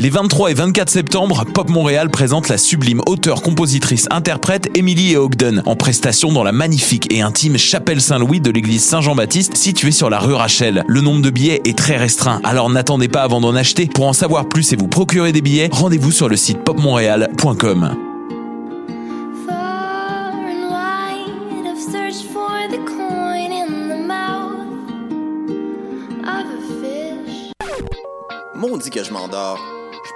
Les 23 et 24 septembre, Pop Montréal présente la sublime auteure, compositrice, interprète Emily Ogden en prestation dans la magnifique et intime chapelle Saint-Louis de l'église Saint-Jean-Baptiste située sur la rue Rachel. Le nombre de billets est très restreint, alors n'attendez pas avant d'en acheter. Pour en savoir plus et vous procurer des billets, rendez-vous sur le site popmontréal.com. Fish. Maudit que je m'endors.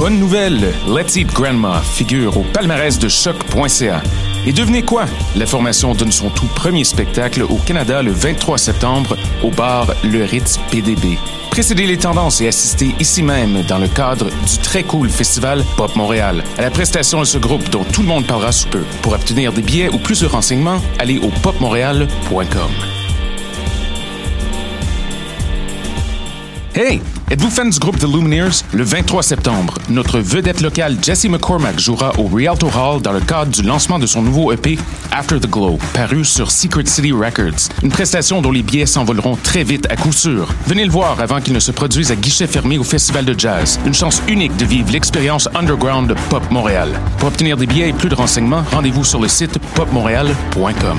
Bonne nouvelle, Let's Eat Grandma figure au palmarès de choc.ca. Et devinez quoi? La formation donne son tout premier spectacle au Canada le 23 septembre au bar Le Ritz PDB. Précédez les tendances et assistez ici même dans le cadre du très cool festival Pop Montréal à la prestation de ce groupe dont tout le monde parlera sous peu. Pour obtenir des billets ou plus de renseignements, allez au popmontréal.com. Hey! Êtes-vous fan du groupe The Lumineers? Le 23 septembre, notre vedette locale Jesse McCormack jouera au Rialto Hall dans le cadre du lancement de son nouveau EP After the Glow, paru sur Secret City Records. Une prestation dont les billets s'envoleront très vite à coup sûr. Venez le voir avant qu'il ne se produise à guichet fermé au Festival de Jazz. Une chance unique de vivre l'expérience underground de Pop Montréal. Pour obtenir des billets et plus de renseignements, rendez-vous sur le site popmontréal.com.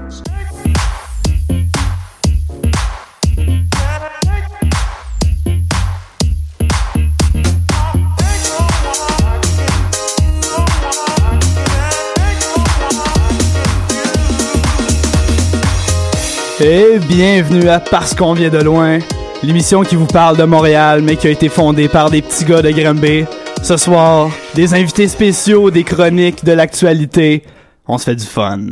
Bienvenue à Parce qu'on vient de loin, l'émission qui vous parle de Montréal, mais qui a été fondée par des petits gars de Granby. Ce soir, des invités spéciaux, des chroniques, de l'actualité. On se fait du fun.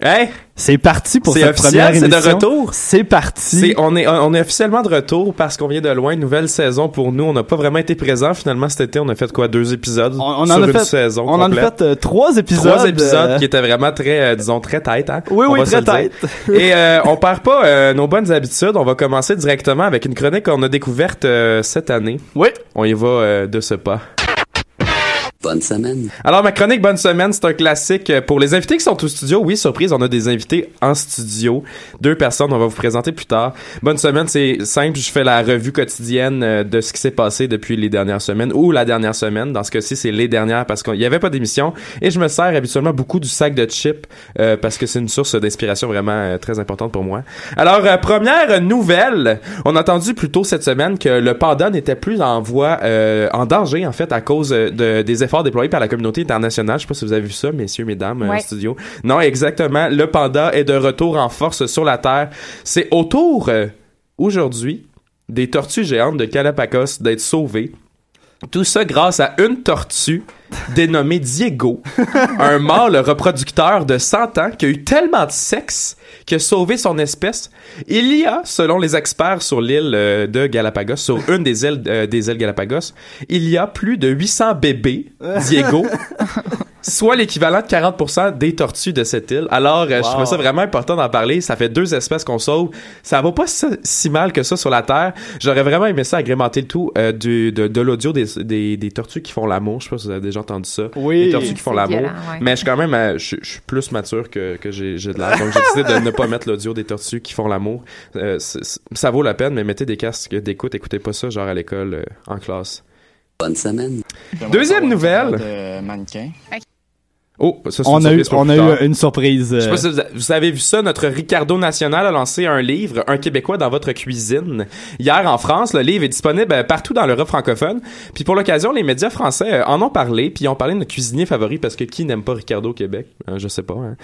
Hey, C'est parti pour cette officiel, première c'est de émission. retour? C'est parti. c'est- on est on est officiellement de retour parce qu'on vient de loin, nouvelle saison pour nous. On n'a pas vraiment été présent finalement cet été. On a fait quoi, deux épisodes On, on sur en a une fait, saison on en a complète. fait euh, trois épisodes. Trois épisodes euh, qui étaient vraiment très, euh, disons, très tête, hein? Oui, On oui, va se très le dire. tête. Et euh, on perd pas euh, nos bonnes habitudes. On va commencer directement avec une chronique qu'on a découverte euh, cette année. Oui. On y va euh, de ce pas. Bonne semaine. Alors, ma chronique Bonne Semaine, c'est un classique. euh, Pour les invités qui sont au studio, oui, surprise, on a des invités en studio. Deux personnes, on va vous présenter plus tard. Bonne Semaine, c'est simple, je fais la revue quotidienne euh, de ce qui s'est passé depuis les dernières semaines, ou la dernière semaine. Dans ce cas-ci, c'est les dernières parce qu'il n'y avait pas d'émission. Et je me sers habituellement beaucoup du sac de chips euh, parce que c'est une source d'inspiration vraiment euh, très importante pour moi. Alors, première nouvelle, on a entendu plus tôt cette semaine que le panda n'était plus en voie, en danger en fait à cause de, des efforts déployés par la communauté internationale. Je sais pas si vous avez vu ça, messieurs, mesdames, euh, Ouais. studio. Non, exactement. Le panda est de retour en force sur la Terre. C'est autour euh, aujourd'hui des tortues géantes de Galapagos d'être sauvées. Tout ça grâce à une tortue dénommée Diego, un mâle reproducteur de 100 ans qui a eu tellement de sexe qu'il a sauvé son espèce. Il y a, selon les experts sur l'île euh, de Galapagos, sur une des îles euh, des îles Galapagos, il y a plus de 800 bébés Diego, soit l'équivalent de 40% des tortues de cette île. Alors, euh, je trouve ça vraiment important d'en parler. Ça fait deux espèces qu'on sauve. Ça va pas si, si mal que ça sur la Terre. J'aurais vraiment aimé ça agrémenter le tout euh, du, de, de l'audio des, des, des tortues qui font l'amour. Je sais pas si vous avez déjà entendu ça. Oui. Les tortues qui font l'amour. ouais. Mais je suis quand même, euh, je, je suis plus mature que, que j'ai de l'âge. Donc, j'ai décidé de ne pas mettre l'audio des tortues qui font l'amour. Euh, ça vaut la peine, mais mettez des casques d'écoute. Écoutez pas ça, genre à l'école, euh, en classe. Bonne semaine. Deuxième nouvelle. De mannequin. Oh, ça, On une a eu, on a eu une surprise. Je sais euh, pas si vous avez vu ça, notre Ricardo National a lancé un livre, Un Québécois dans votre cuisine. Hier en France, le livre est disponible euh, partout dans l'Europe francophone. Puis pour l'occasion, les médias français euh, en ont parlé, puis ils ont parlé de notre cuisinier favori parce que qui n'aime pas Ricardo au Québec? Euh, Je sais pas. Hein.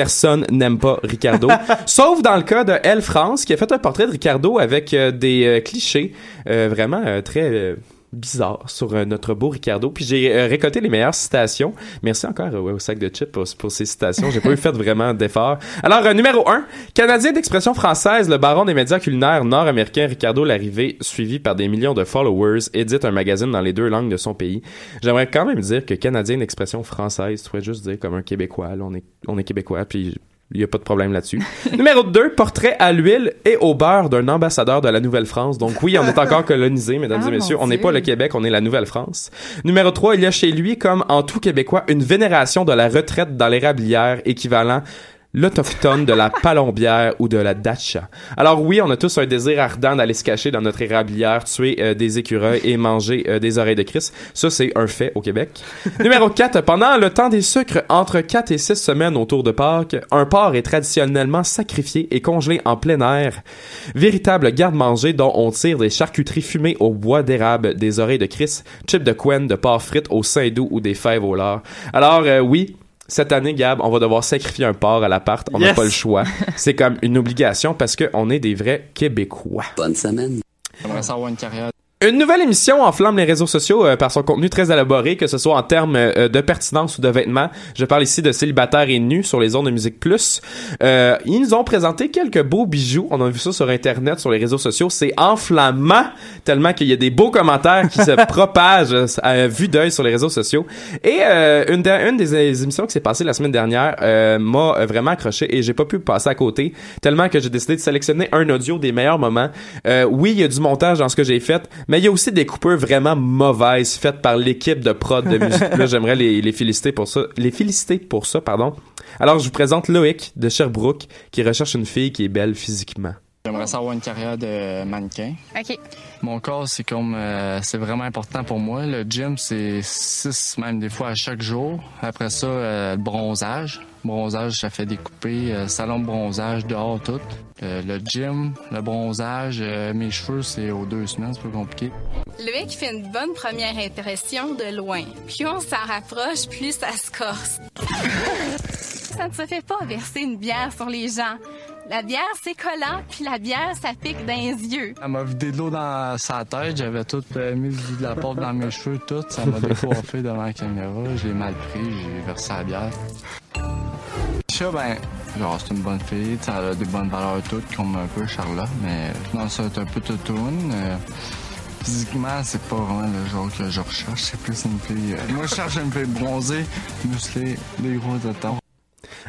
Personne n'aime pas Ricardo. Sauf dans le cas de Elle France, qui a fait un portrait de Ricardo avec euh, des euh, clichés euh, vraiment très bizarres sur euh, notre beau Ricardo. Puis j'ai euh, récolté les meilleures citations. Merci encore euh, ouais, au sac de chips pour, ces citations. J'ai pas eu fait vraiment d'efforts. Alors, euh, numéro 1, Canadien d'expression française, le baron des médias culinaires nord-américain Ricardo Larrivée, suivi par des millions de followers, édite un magazine dans les deux langues de son pays. J'aimerais quand même dire que Canadien d'expression française, tu pourrais juste dire comme un Québécois. On est, on est Québécois, puis il n'y a pas de problème là-dessus. Numéro 2, portrait à l'huile et au beurre d'un ambassadeur de la Nouvelle-France. Donc oui, on est encore colonisé, mesdames Ah, et messieurs. mon On n'est pas le Québec, on est la Nouvelle-France. Numéro 3, il y a chez lui, comme en tout Québécois, une vénération de la retraite dans l'érablière équivalent l'autochtone de la palombière ou de la dacha. Alors oui, on a tous un désir ardent d'aller se cacher dans notre érablière, tuer euh, des écureuils et manger euh, des oreilles de Christ. Ça, c'est un fait au Québec. Numéro 4. Pendant le temps des sucres, entre 4 et 6 semaines autour de Pâques, un porc est traditionnellement sacrifié et congelé en plein air. Véritable garde-manger dont on tire des charcuteries fumées au bois d'érable, des oreilles de Christ, chips de quen, de porc frites au sein doux ou des fèves au lard. Alors euh, oui, cette année, Gab, on va devoir sacrifier un porc à l'appart. On n'a Yes. pas le choix. C'est comme une obligation parce qu'on est des vrais Québécois. Bonne semaine. J'aimerais savoir une carrière. Une nouvelle émission enflamme les réseaux sociaux euh, par son contenu très élaboré, que ce soit en termes euh, de pertinence ou de vêtements. Je parle ici de célibataires et nus sur les ondes de Musique Plus. Euh, ils nous ont présenté quelques beaux bijoux. On a vu ça sur Internet, sur les réseaux sociaux. C'est enflammant, tellement qu'il y a des beaux commentaires qui se propagent euh, à vue d'œil sur les réseaux sociaux. Et euh, une, de- une des émissions qui s'est passée la semaine dernière euh, m'a euh, vraiment accroché et j'ai pas pu passer à côté, tellement que j'ai décidé de sélectionner un audio des meilleurs moments. Euh, oui, il y a du montage dans ce que j'ai fait, mais il y a aussi des coupures vraiment mauvaises faites par l'équipe de prod de musique. Là, j'aimerais les, les féliciter pour ça. Les féliciter pour ça, pardon. Alors, je vous présente Loïc de Sherbrooke qui recherche une fille qui est belle physiquement. J'aimerais savoir une carrière de mannequin. OK. Mon corps, c'est comme euh, c'est vraiment important pour moi. Le gym, c'est six, même des fois à chaque jour. Après ça, euh, le bronzage. Bronzage, ça fait découper. euh, salon de bronzage, dehors, tout. Euh, le gym, le bronzage, euh, mes cheveux, c'est aux deux semaines, c'est pas compliqué. Loïc fait une bonne première impression de loin. Plus on s'en rapproche, plus ça se corse. ça ne se fait pas verser une bière sur les gens. La bière, c'est collant, puis la bière, ça pique dans les yeux. Elle m'a vidé de l'eau dans sa tête. J'avais tout euh, mis de la porte dans mes cheveux, tout. Ça m'a décoiffé devant la caméra. Je l'ai mal pris, j'ai versé la bière. Ça, ben, genre, c'est une bonne fille. Ça a des bonnes valeurs toutes, comme un peu Charlotte. Mais non, ça c'est un peu toutoune. Euh, physiquement, c'est pas vraiment le genre que je recherche. C'est plus une fille... euh, moi, je cherche une fille bronzée, musclée, des gros tétons.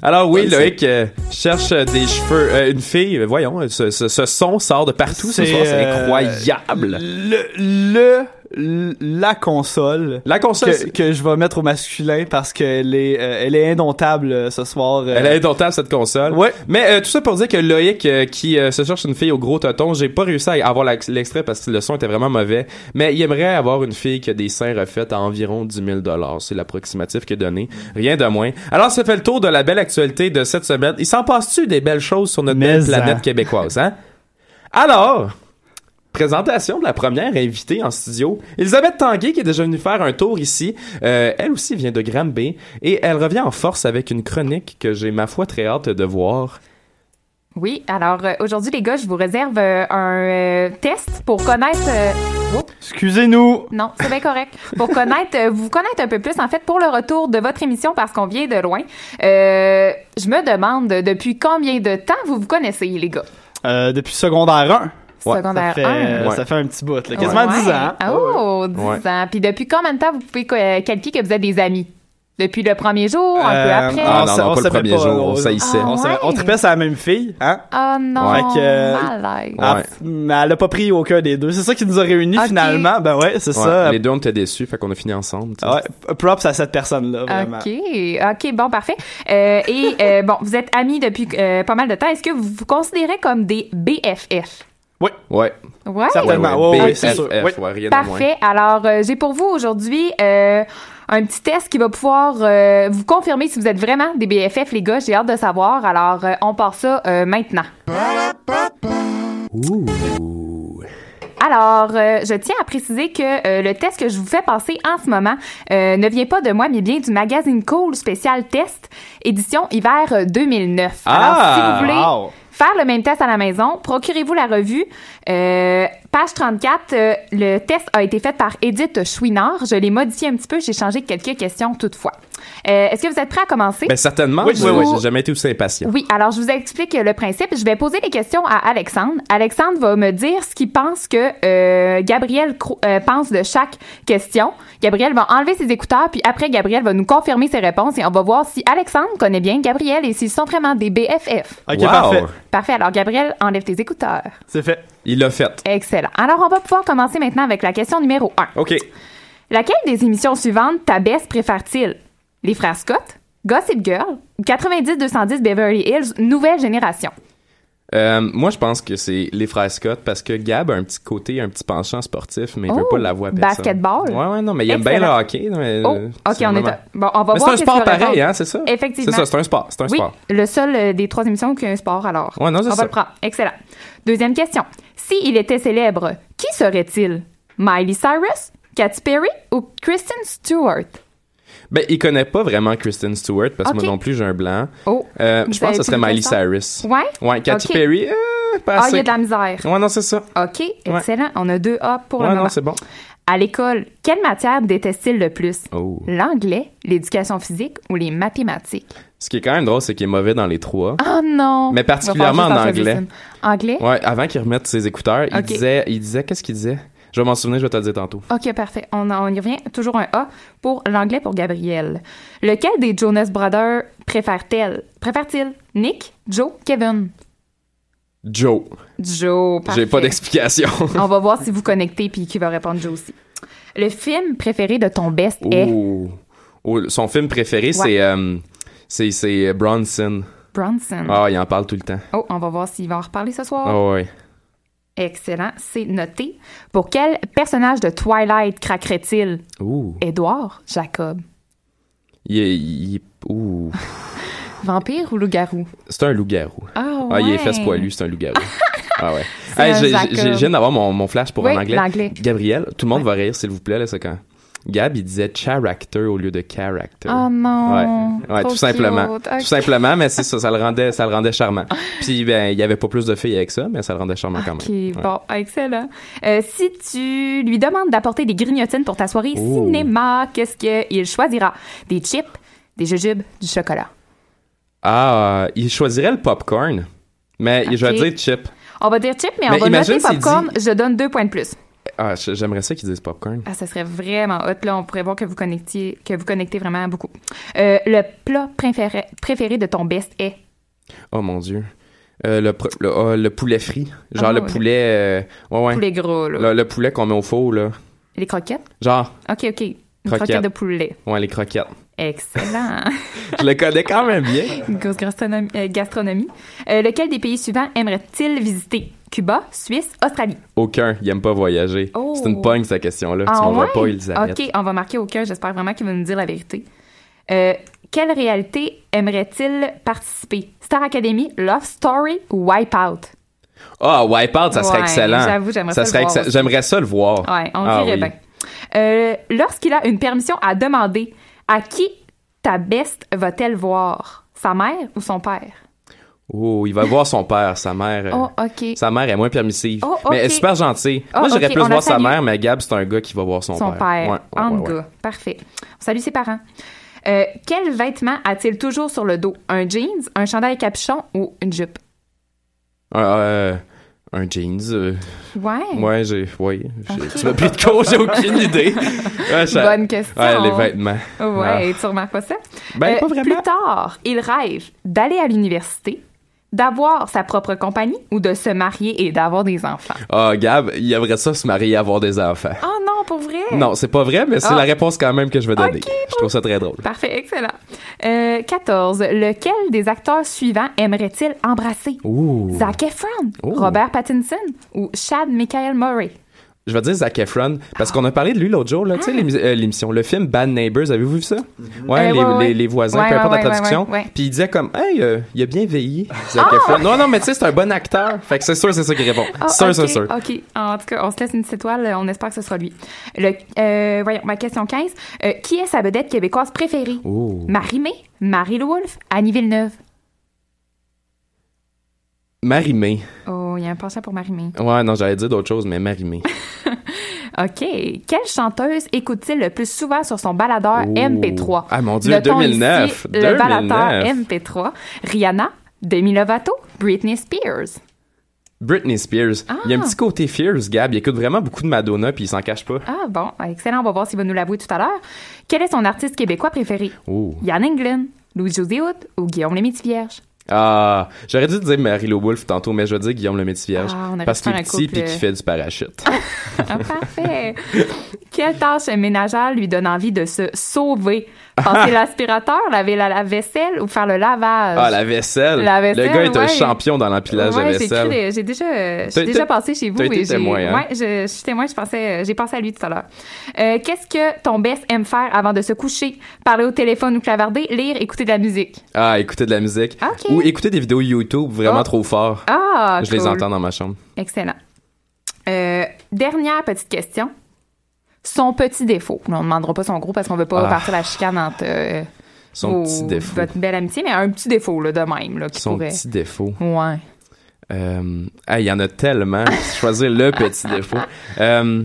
Alors oui, Ouais, Loïc euh, cherche euh, des cheveux, euh, une fille. Voyons, ce, ce, ce son sort de partout ce soir, c'est euh, incroyable. Le, le, la console. La console, que, que je vais mettre au masculin parce qu'elle est, euh, elle est indomptable euh, ce soir. euh. Elle est indomptable cette console. Ouais. Mais euh, tout ça pour dire que Loïc euh, qui euh, se cherche une fille au gros tonton, j'ai pas réussi à avoir l'extrait parce que le son était vraiment mauvais. Mais il aimerait avoir une fille qui a des seins refaits à environ 10 000 dollars. C'est l'approximatif qu'il a donné. Rien de moins. Alors ça fait le tour de la belle actualité de cette semaine. Il s'en passe-tu des belles choses sur notre belle planète en. québécoise, hein? Alors, Présentation de la première invitée en studio, Elisabeth Tanguay qui est déjà venue faire un tour ici. Euh, elle aussi vient de Granby et elle revient en force avec une chronique que j'ai ma foi très hâte de voir. Oui, alors euh, aujourd'hui, les gars, je vous réserve euh, un euh, test pour connaître. euh, oh, Excusez-nous. non, c'est bien correct. Pour connaître, euh, vous connaître un peu plus, en fait, pour le retour de votre émission, parce qu'on vient de loin. Euh, je me demande depuis combien de temps vous vous connaissez, les gars? Euh, depuis secondaire 1. Secondaire ça fait, 1. euh, Ouais. Ça fait un petit bout, là, quasiment Ouais. 10 ans. hein? Oh, 10 Ouais. ans. Puis depuis combien de temps vous pouvez euh, calquer que vous êtes des amis? Depuis le premier jour, un Euh, peu après? Ah, on non, non, on pas le premier jour, on on- saillissait. Ah, on, ouais. on tripait sur la même fille, hein? Oh non, Fait que, euh. Ah, Ouais. mais elle a pas pris aucun des deux. C'est ça qui nous a réunis finalement. Ben ouais, c'est Ouais, ça. Les deux on était déçus, fait qu'on a fini ensemble. Ouais, props à cette personne-là, vraiment. OK, OK, bon, parfait. Euh, et euh, bon, vous êtes amis depuis euh, pas mal de temps. Est-ce que vous vous considérez comme des BFF? Ouais. Ouais. Certainement. Ouais, Ouais, c'est sûr. Rien de moins. Parfait. Alors, euh, j'ai pour vous aujourd'hui euh, un petit test qui va pouvoir euh, vous confirmer si vous êtes vraiment des BFF, les gars. J'ai hâte de savoir. Alors, euh, on part ça euh, maintenant. Ouh. Alors, euh, je tiens à préciser que euh, le test que je vous fais passer en ce moment euh, ne vient pas de moi, mais bien du magazine Cool spécial test édition hiver euh, 2009. Alors, Ah! si vous voulez Wow! Faire le même test à la maison, procurez-vous la revue. Euh, page 34, euh, le test a été fait par Edith Chouinard. Je l'ai modifié un petit peu, j'ai changé quelques questions toutefois. Euh, Est-ce que vous êtes prêts à commencer? Ben, certainement. Oui, je- oui, oui. J'ai jamais été aussi impatient. Oui, alors je vous explique le principe. Je vais poser les questions à Alexandre. Alexandre va me dire ce qu'il pense que euh, Gabriel euh, pense de chaque question. Gabriel va enlever ses écouteurs, puis après, Gabriel va nous confirmer ses réponses et on va voir si Alexandre connaît bien Gabriel et s'ils sont vraiment des BFF. Ok, Wow. parfait. Parfait. Alors, Gabriel, enlève tes écouteurs. C'est fait. Il l'a fait. Excellent. Alors, on va pouvoir commencer maintenant avec la question numéro 1. OK. Laquelle des émissions suivantes ta baisse préfère-t-il? Les frères Scott, Gossip Girl ou 90-210 Beverly Hills, nouvelle génération? Euh, moi, je pense que c'est les frères Scott parce que Gab a un petit côté, un petit penchant sportif, mais il veut Oh, pas l'avouer à personne. basketball? Ouais, ouais, non, mais il aime bien le hockey. mais, Oh, euh, OK, c'est on est... Bon, on va Mais c'est un sport pareil, hein, c'est ça? Effectivement. C'est ça, c'est un sport. C'est un Oui, sport. le seul euh, des trois émissions qui a un sport, alors. Ouais, non, c'est on ça. va le prendre. Excellent. Deuxième question. S'il était célèbre, qui serait-il? Miley Cyrus, Katy Perry ou Kristen Stewart? Ben, il connaît pas vraiment Kristen Stewart parce que moi non plus, j'ai un blanc. Oh. Euh, je pense que ce serait Miley? Cyrus. Ouais? Ouais, Katy. Perry, euh, pas Ah, il y a de la misère. Ouais, non, c'est ça. OK, excellent. On a deux A pour ouais, le non, moment. c'est bon. À l'école, quelle matière déteste-t-il le plus? Oh. L'anglais, l'éducation physique ou les mathématiques? Ce qui est quand même drôle, c'est qu'il est mauvais dans les trois. Oh non! Mais particulièrement en anglais. Anglais? Ouais, avant qu'il remette ses écouteurs, il disait, il disait, qu'est-ce qu'il disait? Je vais m'en souvenir, je vais te le dire tantôt. OK, parfait. On, on y revient. Toujours un A pour l'anglais pour Gabriel. Lequel des Jonas Brothers préfère-t-elle? Préfère-t-il? Nick, Joe, Kevin? Joe. Joe, parfait. J'ai pas d'explication. On va voir si vous connectez puis qui va répondre Joe aussi. Le film préféré de ton best est? Oh. Oh, son film préféré, c'est, euh, c'est, c'est Bronson. Bronson. Ah, il en parle tout le temps. Oh, on va voir s'il va en reparler ce soir. Ah ouais. Excellent, c'est noté. Pour quel personnage de Twilight craquerait-il? Ouh. Édouard, Jacob. Il est, il est- ouh. Vampire ou loup-garou? C'est un loup-garou. Ah, Ah, il est ouais. fesses poilu, c'est un loup-garou. ah ouais. C'est Hey, un j'ai- Jacob. j'ai- Je viens d'avoir mon, mon flash pour Oui, en anglais. l'anglais. Gabriel, tout le monde va rire, s'il vous plaît, là, c'est quand? Gab, il disait character au lieu de character. Oh non. Ouais, ouais tout simplement. Ok. Tout simplement, mais c'est ça, ça le rendait, ça le rendait charmant. Puis, ben, il y avait pas plus de filles avec ça, mais ça le rendait charmant quand Ok, même. Ouais. bon, excellent. Euh, si tu lui demandes d'apporter des grignotines pour ta soirée cinéma, qu'est-ce qu'il choisira? Des chips, des jujubes, du chocolat. Ah, euh, il choisirait le popcorn, mais je vais Ok. dire chip. On va dire chip, mais, Mais on va noter popcorn. Je donne deux points de plus. Ah, j'aimerais ça qu'ils disent popcorn. Ah, ça serait vraiment hot. Là, on pourrait voir que vous connectiez, que vous connectez vraiment beaucoup. Euh, le plat préféré, préféré de ton best est? Oh mon dieu. Euh, le, pr- le, le poulet frit. Genre Ah, le poulet. euh, ouais, ouais. Poulet gras, là. Le, le poulet qu'on met au four, là. Les croquettes? Genre, OK, OK. Une Croquettes. croquette de poulet. ouais, les croquettes. Excellent. Je le connais quand même bien. Grosse gastronomie. gastronomie. Lequel des pays suivants aimerait-il visiter? Cuba, Suisse, Australie. Aucun. Il aime pas voyager. Oh. C'est une pogne, cette question-là. Ah tu m'en vas ouais? pas, Elisabeth. OK, on va marquer aucun. J'espère vraiment qu'il va nous dire la vérité. Euh, quelle réalité aimerait-il participer? Star Academy, Love Story ou Wipeout? Ah, Wipeout, ça serait Ouais, excellent. j'avoue, j'aimerais ça le serait voir. J'aimerais ça le voir. Ouais, on Ah dirait oui. bien. Euh, Lorsqu'il a une permission à demander, à qui ta best va-t-elle voir? Sa mère ou son père? Oh, il va voir son père, sa mère. euh, Oh, OK. Sa mère est moins permissive. Oh, Mais elle est super gentille. Oh, Moi, j'aurais plus on voir sa mère, mais Gab, c'est un gars qui va voir son, Son père. Ouais, ouais, En ouais, gars. Parfait. On salue ses parents. Euh, quel vêtement a-t-il toujours sur le dos? Un jeans, un chandail capuchon ou une jupe? Un, euh, un jeans. euh, Ouais. Ouais, j'ai. Ouais. Tu m'as pris de cours, j'ai aucune idée. Ouais, ça- Bonne question. Ouais, les vêtements. Ouais, tu remarques pas ça? Ben, pas vraiment. Plus tard, il rêve d'aller à l'université, d'avoir sa propre compagnie ou de se marier et d'avoir des enfants? Ah, Gab, il aimerait ça se marier et avoir des enfants. Oh non, pour vrai? Non, c'est pas vrai, mais c'est Ah. la réponse quand même que je vais donner. Je trouve ça très drôle. Parfait, excellent. Euh, 14. Lequel des acteurs suivants aimerait-il embrasser? Ouh. Zac Efron, Oh. Robert Pattinson ou Chad Michael Murray? Je vais dire Zac Efron parce qu'on a parlé de lui l'autre jour là, tu sais l'émi- euh, l'émission, le film Bad Neighbors, avez-vous vu ça? Ouais, Euh, les, ouais, les- les voisins, peu importe la traduction. Puis il disait comme hey, euh, il a bien veillé Zac Ah! Efron. Non non, mais tu sais c'est un bon acteur. Fait que c'est sûr c'est ça qui répond. Ah, sûr ok, sûr sûr. OK. En tout cas, on se laisse une petite étoile. On espère que ce sera lui. Le, voyons, ma question 15. Euh, qui est sa vedette québécoise préférée? Marie-Mé, Marie-Lou Wolfe, Annie Villeneuve. Marie-Mé. Oh, il y a un penchant pour Marie-Mé. Ouais, non, j'allais dire d'autres choses, mais Marie-Mé. OK. Quelle chanteuse écoute-t-il le plus souvent sur son baladeur Oh. MP3? Ah, mon Dieu, Notons 2009. ici le baladeur 2009. MP3. Rihanna, Demi Lovato, Britney Spears. Britney Spears. Ah. Il y a un petit côté fierce, Gab. Il écoute vraiment beaucoup de Madonna, puis il s'en cache pas. Ah bon, excellent. On va voir s'il va nous l'avouer tout à l'heure. Quel est son artiste québécois préféré? Oh. Yann Englund, Louis-José ou Guillaume Lémétis-Vierge? Ah, j'aurais dû dire Marie-Lo Wolfe tantôt, mais je vais dire Guillaume le métier vierge. Ah, parce qu'il est petit couple, puis qu'il euh, fait du parachute. Ah, parfait. Quelle tâche ménagère lui donne envie de se sauver? Passer l'aspirateur, laver la, la vaisselle ou faire le lavage? Ah, la vaisselle. La vaisselle, Le gars est un champion dans l'empilage Ouais, de j'ai vaisselle. j'ai déjà, euh, suis déjà passé chez vous. été j'ai- témoin, hein? Ouais, je, je suis témoin. Je pensais, euh, j'ai pensé à lui tout à l'heure. Euh, Qu'est-ce que ton best aime faire avant de se coucher? Parler au téléphone ou clavarder, lire, écouter de la musique? Ah, écouter de la musique. Ok. Ou écouter des vidéos YouTube vraiment Oh. trop fort. Ah, Je les entends dans ma chambre. Excellent. Euh, dernière petite question. Son petit défaut. On ne demandera pas son gros parce qu'on veut pas Ah. partir la chicane entre euh, Son vos- petit défaut. votre belle amitié, mais un petit défaut là, de même. Là, qui Son pourrait... petit défaut. Ouais. Euh, il y en a tellement. Choisir le petit défaut. Euh,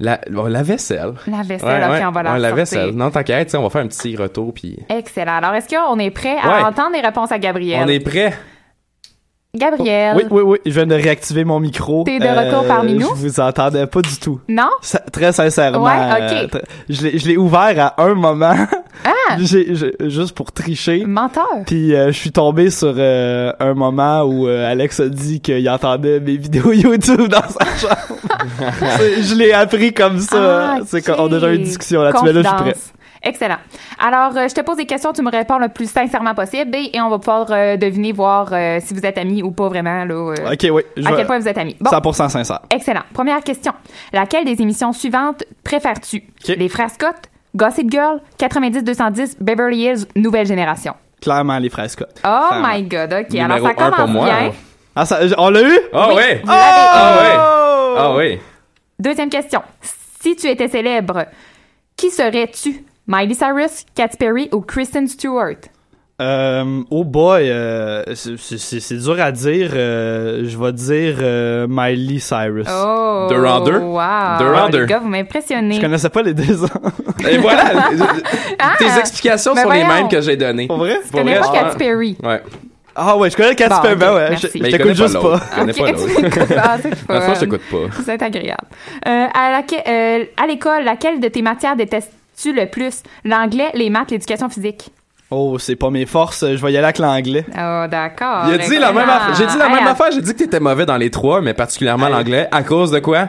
la, bon, la vaisselle. La vaisselle, ok, on va la ouais, la vaisselle. Non, t'inquiète, on va faire un petit retour, puis Excellent. Alors, est-ce qu'on est prêt à entendre les réponses à Gabriel? on est prêt. Gabriel. Oui, oui, oui. Je viens de réactiver mon micro. Euh, T'es de retour parmi nous? Je vous entendais pas du tout. Non? Ça- très sincèrement. Ouais, ok. euh, je l'ai- je l'ai ouvert à un moment. Ah! J'ai- juste pour tricher. Menteur. Puis euh, je suis tombé sur euh, un moment où euh, Alex a dit qu'il entendait mes vidéos YouTube dans sa chambre. C'est- je l'ai appris comme ça. Ah, C'est ok. qu'on a déjà eu une discussion là-dessus. Mais là, je suis prêt. Excellent. Alors, euh, je te pose des questions, tu me réponds le plus sincèrement possible et, et on va pouvoir euh, deviner, voir euh, si vous êtes amis ou pas vraiment. Là, euh, Ok, oui. je à quel point vous êtes amis. Bon, 100% sincère. excellent. Première question. Laquelle des émissions suivantes préfères-tu? Les Frères Scott, Gossip Girl, 90-210, Beverly Hills, Nouvelle Génération. Clairement, les Scott. Oh Clairement. my God, OK. Numéro Alors, ça commence pour moi, bien. Ah, ça, on l'a eu? Ah Oui, ouais! vous l'avez. Ah ouais! Oh! Ah ouais! Deuxième question. Si tu étais célèbre, qui serais-tu? Miley Cyrus, Katy Perry ou Kristen Stewart? Euh, oh boy, euh, c'est- dur à dire. euh, je vais dire euh, Miley Cyrus. Oh! The Rounder? Wow! The Rounder. Les gars, vous m'impressionnez. Je connaissais pas les deux ans. Et voilà! Ah! Tes explications Ben sont les mêmes que j'ai données. Pour vrai? Je connais pas Katy Perry? Ouais. Ah ouais, je connais Katy Bon, Perry. ok, ben ouais, merci. je- Mais je t'écoute juste pas l'autre. pas. Il connaît pas Ok, l'autre. c'est fois, je t'écoute pas. C'est agréable. Euh, à, euh, l'école, laquelle de tes matières le plus? L'anglais, les maths, l'éducation physique? Oh, c'est pas mes forces. Je vais y aller avec l'anglais. Oh, d'accord. Il a dit la même affaire. J'ai dit la même affaire. J'ai dit que t'étais mauvais dans les trois, mais particulièrement l'anglais. À cause de quoi?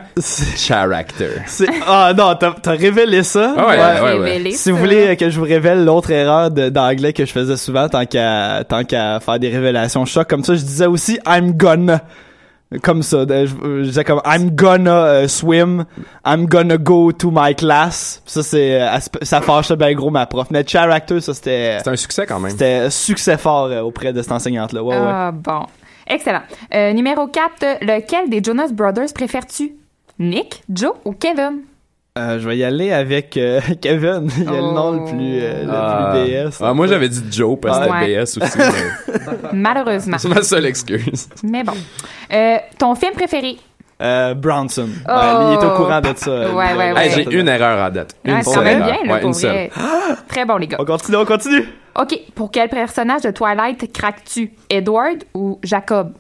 Character. Ah non, t'as révélé ça. Ah ouais, ouais, ouais, ouais. Révélé Si vous voulez que je vous révèle l'autre erreur d'anglais que je faisais souvent, tant qu'à tant qu'à faire des révélations choc comme ça, je disais aussi I'm gonna comme ça. de- Je, je disais comme I'm gonna euh, swim, I'm gonna go to my class. Ça c'est euh, ça fâchait bien gros ma prof. Mais character ça c'était C'est un succès quand même. c'était succès fort euh, auprès de cette enseignante là. Ouais ouais. Ah, bon. Excellent. Euh, numéro 4, lequel des Jonas Brothers préfères-tu? Nick, Joe ou Kevin? Euh, je vais y aller avec euh, Kevin. Il a le nom le plus euh, le Ah. plus BS. Ah, moi, j'avais dit Joe parce que c'était BS aussi. mais Malheureusement. C'est ma seule excuse. Mais bon. Euh, ton film préféré? Euh, Brownson. Oh. Lui, il est au courant de ça. Ouais, ouais, ouais. Hey, j'ai une erreur à date. Une Ouais, c'est seule quand même erreur. bien, là, Ouais, une seule. Très bon, les gars. On continue, on continue. OK. Pour quel personnage de Twilight craques-tu? Edward ou Jacob?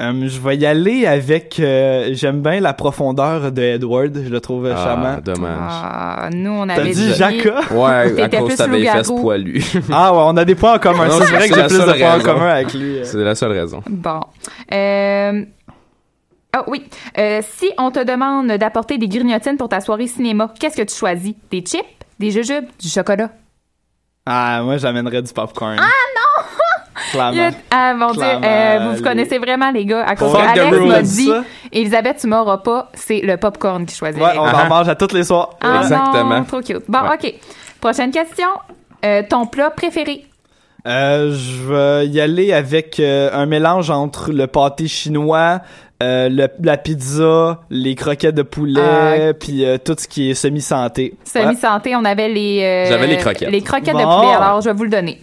Euh, je vais y aller avec. euh, J'aime bien la profondeur de Edward. Je le trouve Ah, charmant. dommage. Ah, nous, on T'as avait dit Jacob? Ouais, à cause plus de ta vieille fesse loup-garou. poilue. Ah ouais, on a des points en commun. Non, C'est vrai que j'ai plus de points en commun avec lui. euh. C'est la seule raison. Bon. Euh... Oh oui. Euh, si on te demande d'apporter des grignotines pour ta soirée cinéma, qu'est-ce que tu choisis? Des chips, des jujubes, du chocolat? Ah, moi, j'amènerais du popcorn. Ah non! Clairement. Il y a- Ah mon dieu, euh, vous vous connaissez vraiment les gars à cause Fuck que Alex m'a dit. Elisabeth tu m'auras pas, c'est le popcorn qui choisit. Ouais, on en mange à tous les soirs. Ah Exactement. non, trop cute. Bon, Ouais. OK. Prochaine question. Euh, ton plat préféré? Euh, je vais y aller avec euh, un mélange entre le pâté chinois, euh, le- la pizza, les croquettes de poulet, puis euh, tout ce qui est semi-santé. Semi-santé, on avait les... euh, J'avais les croquettes. Les croquettes de poulet, alors je vais vous le donner.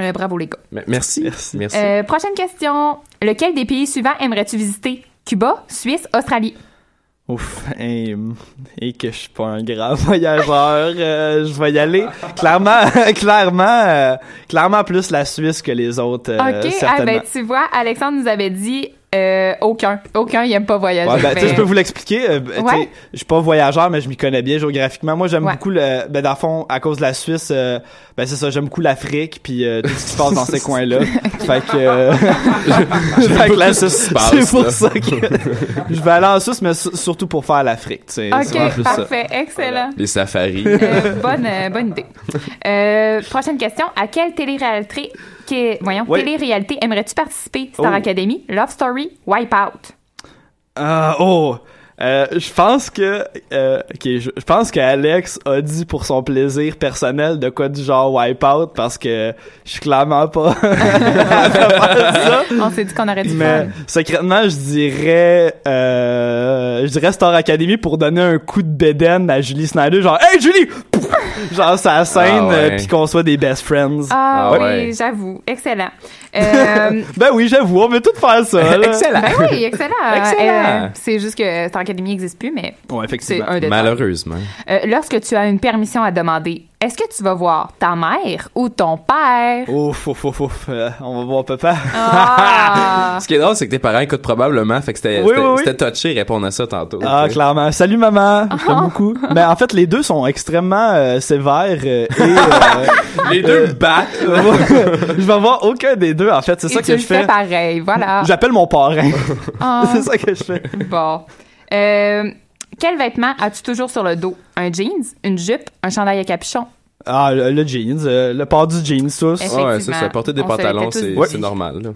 Euh, bravo les gars. Mais- Merci. Merci. Euh, prochaine question. Lequel des pays suivants aimerais-tu visiter? Cuba, Suisse, Australie? Ouf, et, et que je suis pas un grand voyageur, euh, je vais y aller. Clairement, clairement, euh, clairement plus la Suisse que les autres. euh, OK. Ah, ben, tu vois, Alexandre nous avait dit euh, aucun. Aucun, il aime pas voyager. Ouais, ben, Mais- je peux vous l'expliquer. euh, sais, Ouais. Je suis pas voyageur, mais je m'y connais bien géographiquement. Moi, j'aime Ouais. beaucoup le. Ben, dans le fond, à cause de la Suisse, euh, ben, c'est ça, j'aime beaucoup l'Afrique, puis euh, tout ce qui se passe dans ces coins-là. fait que. euh, fait que passe, c'est pour là. ça que. je vais aller en Suisse, mais su- surtout pour faire l'Afrique. OK, plus ça. parfait. Excellent. Les safaris. Euh, bonne, euh, bonne idée. Euh, prochaine question. À quelle télé-réalité, que- voyons, télé-réalité aimerais-tu participer? Star Oh. Academy, Love Story, Wipeout? Ah, oh! Euh, je pense que euh, je, pense qu'Alex a dit pour son plaisir personnel de quoi du genre wipeout parce que je suis clairement pas ça. On s'est dit qu'on aurait dû Mais faire. secrètement, je dirais euh, je dirais Star Academy pour donner un coup de bédaine à Julie Snyder genre "Hey Julie!" Pouf! Genre ça la scène Ah ouais. euh, puis qu'on soit des best friends. Ah, Ah oui, ouais. j'avoue. Excellent. Euh, Ben oui, j'avoue, on veut tout faire ça. là. Excellent. ben oui, excellent. Excellent. Euh, c'est juste que Star Academy n'existe plus, mais Ouais, c'est effectivement. un détail. Malheureusement. Euh, lorsque tu as une permission à demander, est-ce que tu vas voir ta mère ou ton père? Ouf, ouf, ouf, ouf. Euh, on va voir papa. Ah! Ce qui est drôle, c'est que tes parents écoutent probablement, fait que c'était Oui, touché répondre à ça tantôt. Ah, clairement. Salut maman, je t'aime beaucoup. Mais en fait, les deux sont extrêmement euh, sévères euh, et euh, Les deux me battent. je vais voir aucun des deux. En fait, c'est ça tu que le je fais fais. pareil, voilà. J'appelle mon parrain. Ah. c'est ça que je fais. Bon. Euh, quel vêtement as-tu toujours sur le dos? Un jeans, une jupe, un chandail à capuchon? Ah, le, le jeans, euh, le port du jeans, tous. Effectivement. Ouais, c'est ça. Porter des On pantalons, c'est normal. là.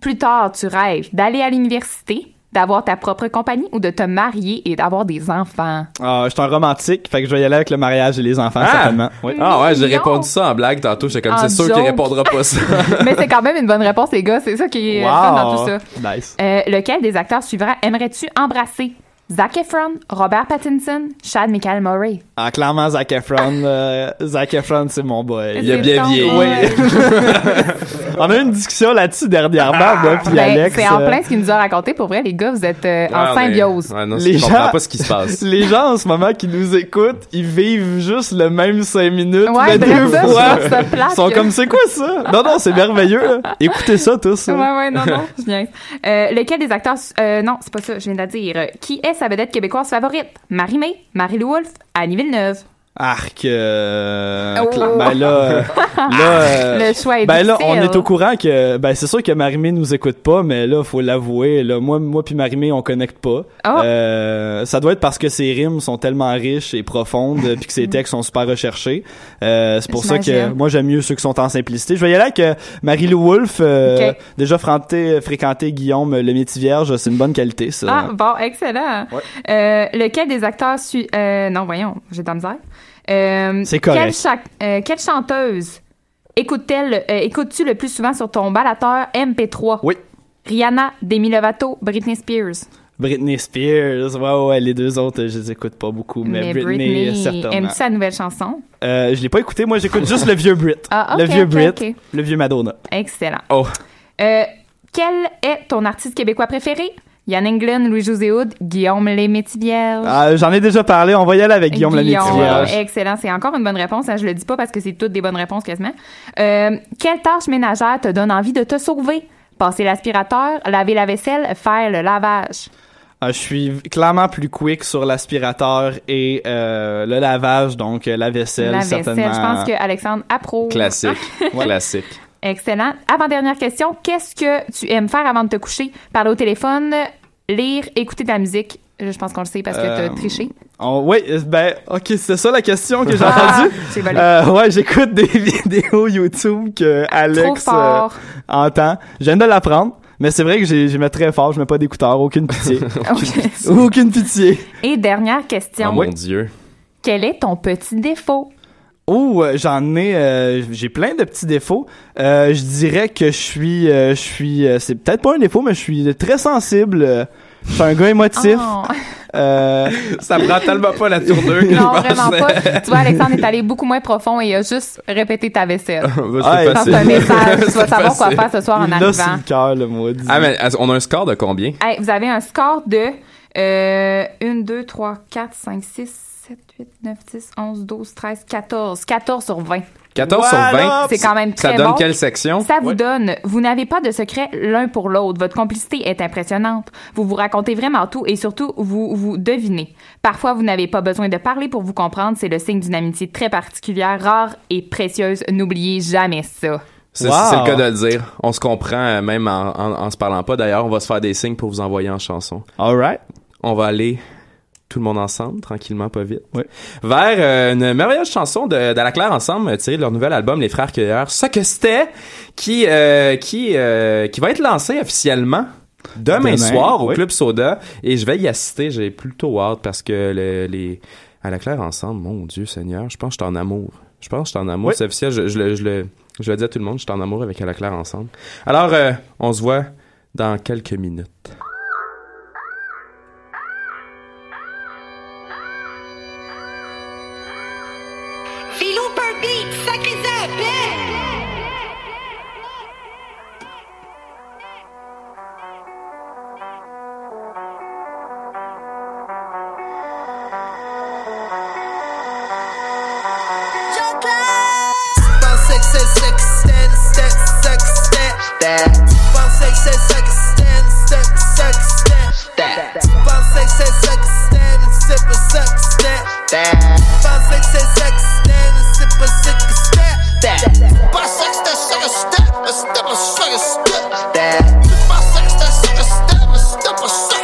Plus tard, tu rêves d'aller à l'université, d'avoir ta propre compagnie ou de te marier et d'avoir des enfants? Ah, je suis un romantique, fait que je vais y aller avec le mariage et les enfants, Ah! certainement. Oui. Ah ouais, j'ai répondu ça en blague tantôt. J'étais comme, En c'est sûr qu'il répondra pas ça. Mais c'est quand même une bonne réponse, les gars. C'est ça qui est fun dans tout ça. Nice. Euh, lequel des acteurs suivants aimerais-tu embrasser? Zac Efron, Robert Pattinson, Chad Michael Murray. Ah, clairement, Zac Efron. euh, Zac Efron, c'est mon boy. Il a bien vieilli. On a eu une discussion là-dessus dernièrement, moi puis Ben, Alex. c'est en euh, plein ce qu'il nous a raconté. Pour vrai, les gars, vous êtes euh, en Ouais, mais- symbiose. Ouais, non, Les je comprends gens- pas ce qui se passe. Les gens en ce moment qui nous écoutent, ils vivent juste le même 5 minutes, Ouais, mais deux ça, fois. Ils sont comme, c'est quoi ça? Non, non, c'est merveilleux. là. Écoutez ça tous. Ouais, ouais, non, non, je viens. Euh, lequel des acteurs... euh, non, c'est pas ça, je viens de la dire. Qui est sa vedette québécoise favorite? Marie-Mé, Marie-Lou Wolfe, Annie Villeneuve. Arc. euh, Oh. Ben là, euh, là euh, Le choix est ben là, on est au courant que, ben c'est sûr que Marimé nous écoute pas, mais là, faut l'avouer, là, moi, moi puis Marimé, on connecte pas. Oh. Euh, ça doit être parce que ses rimes sont tellement riches et profondes, puis que ses textes sont super recherchés. Euh, c'est pour ça que moi j'aime mieux ceux qui sont en simplicité. Je vais y aller avec euh, Marie-Lou Wolfe, euh, déjà fréquenté, fréquenté Guillaume le métier vierge, c'est une bonne qualité ça. Ah, bon, excellent. Euh, lequel des acteurs suit... Euh, non, voyons, j'ai de la misère. Euh, C'est correct. Quelle, euh, quelle chanteuse écoute-t-elle, euh, écoutes-tu le plus souvent sur ton balateur MP3? Oui. Rihanna, Demi Lovato, Britney Spears. Britney Spears, ouais ouais, les deux autres, je les écoute pas beaucoup, mais, Britney, certainement. aimes-tu sa nouvelle chanson? Euh, je l'ai pas écouté, moi j'écoute juste le vieux Brit. Ah, le vieux Brit, le vieux Madonna. Excellent. Oh. Euh, quel est ton artiste québécois préféré? Yann Englund, Louis-José Houd, Guillaume Lémétivierge. Ah, J'en ai déjà parlé, on va y aller avec Guillaume, Guillaume, Lamétivierge. Excellent, c'est encore une bonne réponse. hein, je le dis pas parce que c'est toutes des bonnes réponses quasiment. Euh, quelle tâche ménagère te donne envie de te sauver? Passer l'aspirateur, laver la vaisselle, faire le lavage. Ah, je suis clairement plus quick sur l'aspirateur et euh, le lavage, donc euh, la vaisselle, la vaisselle. certainement. Je pense que Alexandre approuve. Classique. Classique. Excellent. Avant-dernière question. Qu'est-ce que tu aimes faire avant de te coucher? Parler au téléphone, lire, écouter de la musique. Je pense qu'on le sait parce que Euh, tu as triché. Oh, oui, euh, ben, ok, c'est ça la question que j'ai Ah, entendue. Euh, ouais, j'écoute des vidéos YouTube que Alex euh, entend. Je viens de l'apprendre, mais c'est vrai que j'ai- je mets très fort, je mets pas d'écouteurs, aucune pitié. Aucune pitié. Et dernière question. Oh mon Dieu. Quel est ton petit défaut? Oh, j'en ai, euh, j'ai plein de petits défauts. Euh, je dirais que je suis, euh, je suis, euh, c'est peut-être pas un défaut, mais je suis très sensible. je suis un gars émotif. Oh. Euh, Ça prend tellement pas la tournure que Non, je vraiment pensais. pas. Tu vois, Alexandre est allé beaucoup moins profond et il a juste répété ta vaisselle. Ah, c'est Ça, facile. c'est un message. Tu vas savoir quoi faire ce soir en arrivant. le cœur, le maudit. Ah, mais euh, on a un score de combien? Hey, vous avez un score de euh, 1, 2, 3, 4, 5, 6, 7, 8, 9, 10, 11, 12, 13, 14. 14 sur 20. 14 sur 20. C'est quand même Ça très donne bon. quelle section? Ça vous donne, vous n'avez pas de secret l'un pour l'autre. Votre complicité est impressionnante. Vous vous racontez vraiment tout et surtout, vous vous devinez. Parfois, vous n'avez pas besoin de parler pour vous comprendre. C'est le signe d'une amitié très particulière, rare et précieuse. N'oubliez jamais ça. C'est Wow. le cas de le dire. On se comprend euh, même en, en, en se parlant pas. D'ailleurs, on va se faire des signes pour vous envoyer en chanson. Alright. On va aller tout le monde ensemble, tranquillement, pas vite, Oui. vers euh, une merveilleuse chanson de d'Ala Claire ensemble, euh, tirée de leur nouvel album Les Frères Cueilleurs. Ça que c'était, qui euh, qui euh, qui va être lancé officiellement. Demain, Demain, soir au. Club Soda et je vais y assister, j'ai plutôt hâte parce que le- les à la claire ensemble, mon Dieu Seigneur, je pense que je suis en amour. Je pense que je suis en amour, Oui. c'est officiel, je, je le, je, le, je le dis à tout le monde, je suis en amour avec à la claire ensemble. Alors, euh, on se voit dans quelques minutes. Stand. Pensais que c'est sex stand, step, sex stand. Pensais que c'est sex stand, c'est pas sex stand. Pensais que c'est sex stand, c'est pas sex stand. Pensais que c'était sex stand, mais c'était pas sex stand. Pensais que c'était sex stand, mais c'était pas sex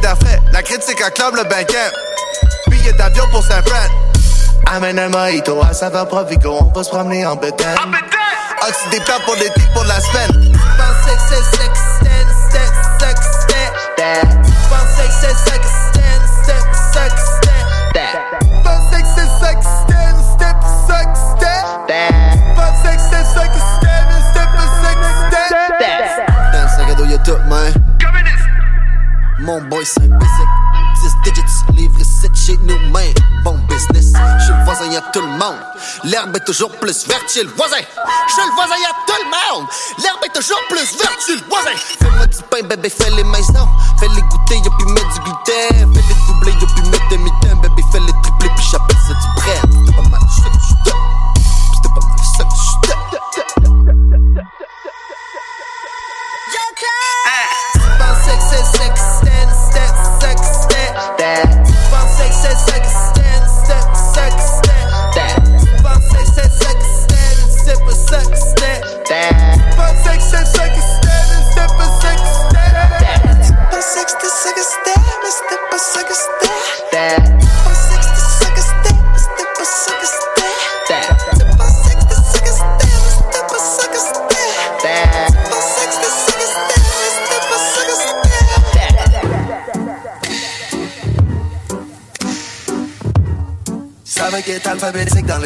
d'affrait. La critique acclame le banquet. Billet d'avion pour saint fred Amène un mojito à saveur Provigo, on va se promener en bétail. Oxy des plats pour l'été, pour la semaine. Pensais que c'est sex C'est un basic. 10 digits, livre 7 chez nous, man. Bon business. Chez le voisin, y'a tout le monde. L'herbe est toujours plus verte chez le voisin. Chez le voisin, y'a tout le monde. L'herbe est toujours plus verte chez le voisin. Fais-moi du pain, bébé, fais les mains,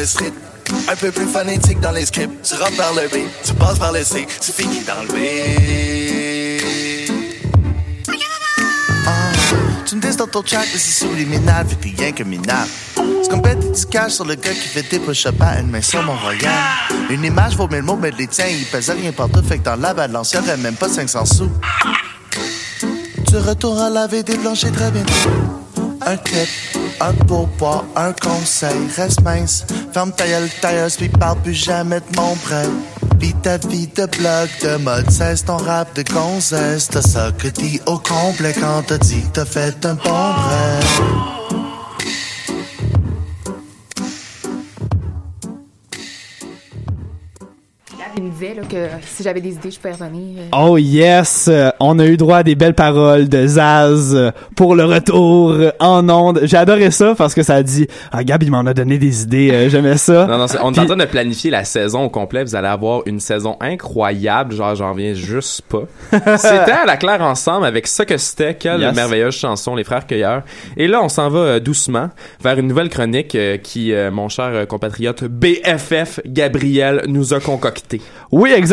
Un peu plus phonétique dans les scripts. Tu rentres par le B, tu passes par le C Tu finis dans le B. Ah, Tu me dis dans ton chat que c'est subliminal Fait t'es rien que minable. C'est comme bête du cash sur le gars qui fait des push-ups à une main sur mon royal Une image vaut mille mots mais les tiens ils pèsent rien partout Fait que dans la balance y'aurait même pas 500 sous. Tu retournes à laver des planchers très bientôt. Un tip, un pourboire, un conseil. Reste mince, ferme ta gueule, tailleuse, puis parle plus jamais de mon prêt. Vis ta vie de blog, de mode, cesse ton rap de gonzesse. T'as ça que dit au complet quand t'as dit t'as fait un bon prêt. Que si j'avais des idées, je pouvais revenir. euh. Oh yes, euh, on a eu droit à des belles paroles de Zaz euh, pour le retour en ondes. J'ai adoré ça parce que ça a dit ah Gab il m'en a donné des idées, j'aimais ça. Non, non, on est en train de planifier la saison au complet. Vous allez avoir une saison incroyable. Genre, j'en reviens juste pas. c'était à la claire ensemble avec ça que c'était. Quelle Yes. merveilleuse chanson, Les Frères Cueilleurs. Et là, on s'en va doucement vers une nouvelle chronique qui, mon cher compatriote BFF Gabriel nous a concocté. Oui, exactement.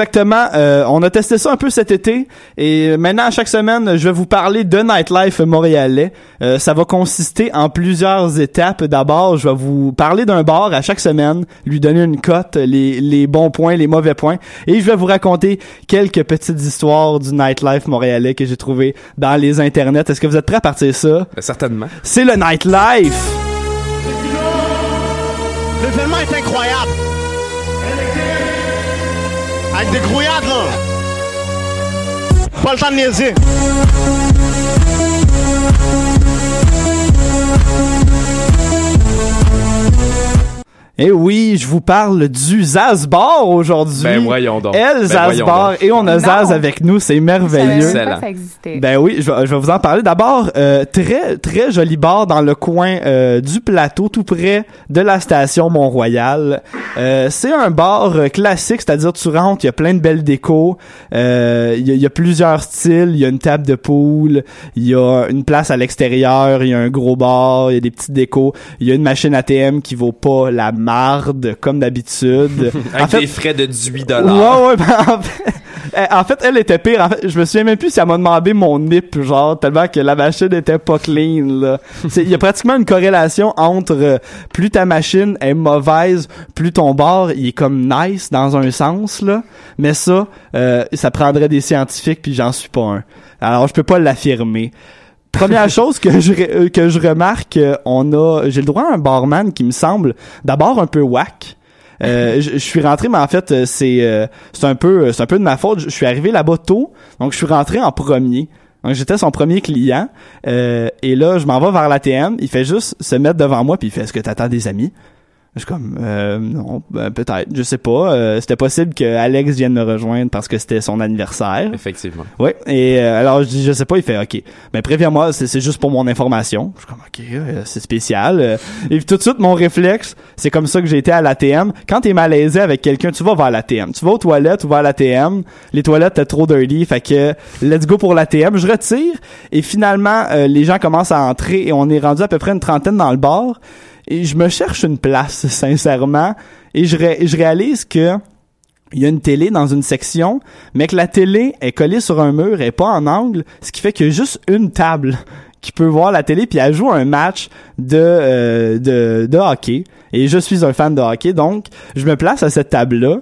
Euh, on a testé ça un peu cet été et maintenant, à chaque semaine, je vais vous parler de Nightlife montréalais. Euh, ça va consister en plusieurs étapes. D'abord, je vais vous parler d'un bar à chaque semaine, lui donner une cote, les, les bons points, les mauvais points, et je vais vous raconter quelques petites histoires du Nightlife montréalais que j'ai trouvé dans les internets. Est-ce que vous êtes prêts à partir ça? Ben, certainement. C'est le Nightlife! L'événement est incroyable. Avec des grouillades, là. Pas le niaiser. Eh oui, je vous parle du Zaz Bar aujourd'hui. Ben voyons donc. El Ben Zaz voyons Bar. donc. Et on a Non. Zaz avec nous, c'est merveilleux. Je pas que ça existait. Ben oui, je vais, je vais vous en parler. D'abord, euh, très très joli bar dans le coin euh, du plateau, tout près de la station Mont-Royal. Euh, c'est un bar euh, classique, c'est-à-dire tu rentres, il y a plein de belles décos, euh, il y, a- il y a plusieurs styles, il y a une table de poule, il y a une place à l'extérieur, il y a un gros bar, il y a des petites décos, il y a une machine ATM qui vaut pas la marde comme d'habitude. Avec En fait- des frais de 18 Ouais, ouais, ben, en fait, euh, en fait, elle était pire. En fait, je me souviens même plus si elle m'a demandé mon nip, genre, tellement que la machine était pas clean, là. Il y a pratiquement une corrélation entre euh, plus ta machine est mauvaise, plus ton bar, il est comme nice dans un sens, là. Mais ça, euh, ça prendrait des scientifiques puis j'en suis pas un. Alors, je peux pas l'affirmer. Première chose que je euh, que je remarque, euh, on a j'ai le droit à un barman qui me semble d'abord un peu whack. Euh, je, je suis rentré, mais en fait, c'est euh, c'est un peu c'est un peu de ma faute. Je, je suis arrivé là-bas tôt, donc je suis rentré en premier. Donc j'étais son premier client. Euh, et là, je m'en vais vers l'ATM. Il fait juste se mettre devant moi, puis il fait Est-ce que t'attends des amis? Je suis comme euh, non, ben, peut-être, je sais pas. Euh, c'était possible que Alex vienne me rejoindre parce que c'était son anniversaire. Effectivement. Oui, et euh, alors je dis je sais pas, il fait OK. Ben préviens-moi, c'est c'est juste pour mon information. Je suis comme OK, euh, c'est spécial. Euh, et puis tout de suite mon réflexe, c'est comme ça que j'ai été à l'ATM. Quand t'es malaisé avec quelqu'un, tu vas vers l'ATM. Tu vas aux toilettes ou vers l'ATM. Les toilettes t'es trop dirty, fait que let's go pour l'ATM. Je retire et finalement euh, les gens commencent à entrer et on est rendu à peu près une trentaine dans le bar et je me cherche une place sincèrement. Et je, je réalise que il y a une télé dans une section, mais que la télé est collée sur un mur et pas en angle, ce qui fait qu'il y a juste une table qui peut voir la télé puis elle joue un match de, euh, de de hockey. Et je suis un fan de hockey donc je me place à cette table là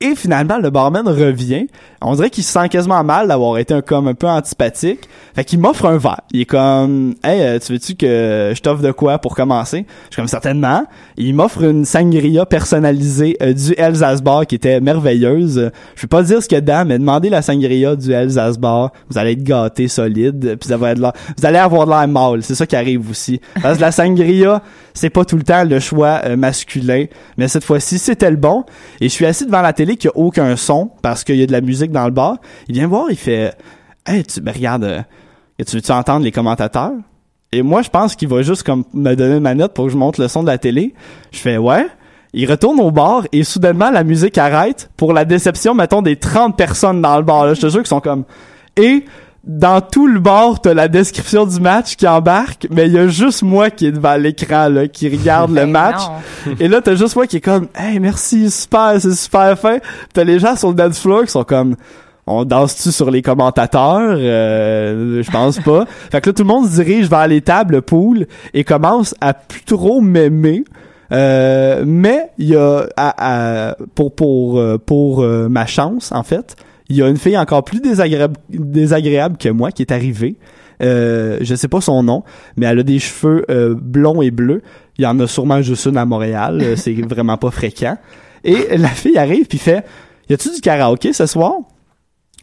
et finalement le barman revient on dirait qu'il se sent quasiment mal d'avoir été un comme un peu antipathique. Fait qu'il m'offre un verre. Il est comme hey euh, tu veux-tu que je t'offre de quoi pour commencer? Je suis comme certainement. Il m'offre une sangria personnalisée euh, du Elsace Bar qui était merveilleuse. Je vais pas dire ce qu'il y a dedans mais demandez la sangria du Elsace Bar. Vous allez être gâté solide puis ça va être là vous allez avoir de l'air mâle. C'est ça qui arrive aussi. Parce que la sangria c'est pas tout le temps le choix euh, masculin. Mais cette fois-ci c'était le bon. Et je suis assis devant la télé qui a aucun son parce qu'il y a de la musique dans le bar il vient voir il fait hey tu ben, regarde euh, tu veux-tu entendre les commentateurs et moi je pense qu'il va juste comme me donner une manette pour que je monte le son de la télé. Je fais ouais il retourne au bar et soudainement la musique arrête pour la déception mettons des 30 personnes dans le bar je te jure qu'ils sont comme et dans tout le bar, t'as la description du match qui embarque, mais il y a juste moi qui est devant l'écran, là, qui regarde le Ben match. non. Et là, t'as juste moi qui est comme, hey, merci, super, c'est super fin. T'as les gens sur le dance floor qui sont comme, on danse-tu sur les commentateurs? Euh, je pense pas. fait que là, tout le monde se dirige vers les tables pool et commence à plus trop m'aimer. Euh, mais il y a à- à- pour pour euh, pour euh, ma chance en fait, il y a une fille encore plus désagréable désagréable que moi qui est arrivée. Euh, je sais pas son nom, mais elle a des cheveux euh, blonds et bleus. Il y en a sûrement juste une à Montréal. euh, c'est vraiment pas fréquent. Et la fille arrive puis fait Y a-tu du karaoké ce soir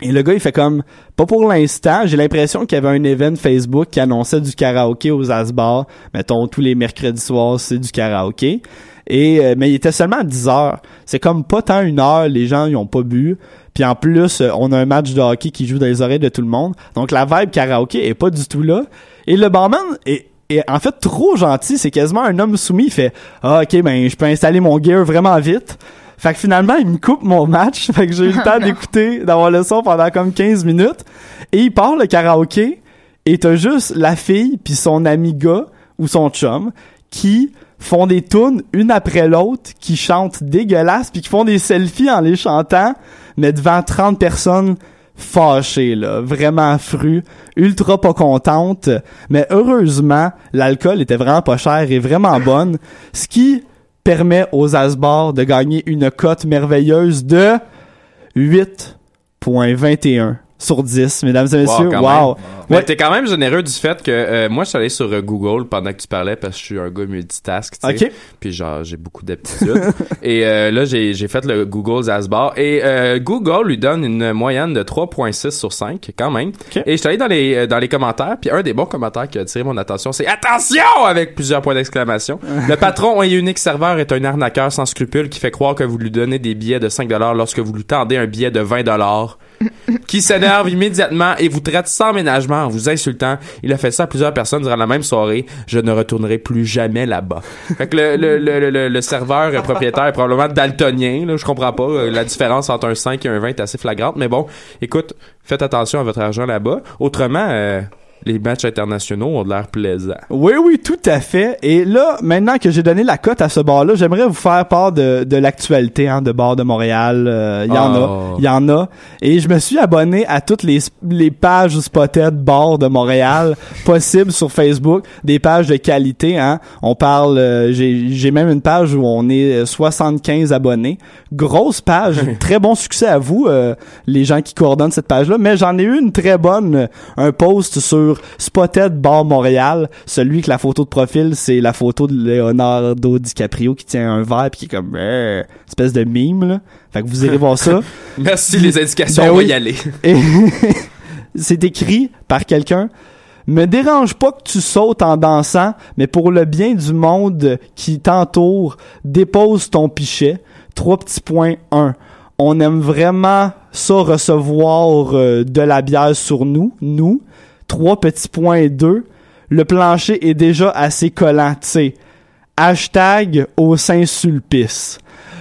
et le gars, il fait comme, pas pour l'instant, j'ai l'impression qu'il y avait un event Facebook qui annonçait du karaoké aux Asbars. Mettons, tous les mercredis soirs, c'est du karaoké. Et, euh, mais il était seulement à 10 heures. C'est comme pas tant une heure, les gens, ils ont pas bu. Puis en plus, euh, on a un match de hockey qui joue dans les oreilles de tout le monde. Donc la vibe karaoké est pas du tout là. Et le barman est, est en fait trop gentil. C'est quasiment un homme soumis. Il fait, ah, ok, ben, je peux installer mon gear vraiment vite. Fait que finalement, il me coupe mon match. Fait que j'ai eu le temps d'écouter, d'avoir le son pendant comme 15 minutes. Et il part le karaoké. Et t'as juste la fille puis son ami gars ou son chum qui font des tunes une après l'autre, qui chantent dégueulasse puis qui font des selfies en les chantant, mais devant 30 personnes fâchées, là, vraiment fru, ultra pas contentes. Mais heureusement, l'alcool était vraiment pas cher et vraiment bonne, ce qui permet aux Asbars de gagner une cote merveilleuse de 8.21 sur 10, mesdames et messieurs. Wow. Mais t'es quand même généreux du fait que euh, moi je suis allé sur euh, Google pendant que tu parlais parce que je suis un gars multitask, tu sais. Ok. Puis genre j'ai beaucoup d'aptitudes. et euh, là j'ai j'ai fait le Google Zasbar et euh, Google lui donne une moyenne de 3.6 sur 5 quand même. Et je suis allé dans les euh, dans les commentaires puis un des bons commentaires qui a attiré mon attention c'est attention avec plusieurs points d'exclamation. le patron et unique serveur est un arnaqueur sans scrupules qui fait croire que vous lui donnez des billets de 5 dollars lorsque vous lui tendez un billet de 20 dollars qui s'énerve immédiatement et vous traite sans ménagement en vous insultant. Il a fait ça à plusieurs personnes durant la même soirée. Je ne retournerai plus jamais là-bas. Fait que le, le, le, le, serveur propriétaire est probablement daltonien. Là, je comprends pas. Euh, La différence entre un 5 et un 20 est assez flagrante. Mais bon, écoute, faites attention à votre argent là-bas. Autrement, euh, les matchs internationaux ont de l'air plaisants. Oui, oui, tout à fait. Et là, maintenant que j'ai donné la cote à ce bar-là, j'aimerais vous faire part de, de l'actualité hein, de bar de Montréal. Euh, Il y en Oh. a, il y en a. Et je me suis abonné à toutes les, les pages spotted bar de Montréal possibles sur Facebook, des pages de qualité. Hein. On parle, euh, j'ai j'ai même une page où on est euh, 75 abonnés. Grosse page, très bon succès à vous, euh, les gens qui coordonnent cette page-là. Mais j'en ai eu une très bonne, euh, un post sur Spotted Bar Montréal, celui que la photo de profil, c'est la photo de Leonardo DiCaprio qui tient un verre puis qui est comme euh, espèce de mime là. Fait que vous irez voir ça. Merci les indications, Ben on va y aller. C'est écrit par quelqu'un. Me dérange pas que tu sautes en dansant, mais pour le bien du monde qui t'entoure, dépose ton pichet. Trois petits points. Un. On aime vraiment ça recevoir euh, de la bière sur nous, nous. Trois petits points. Deux. Le plancher est déjà assez collant, tu sais. Hashtag au Saint-Sulpice.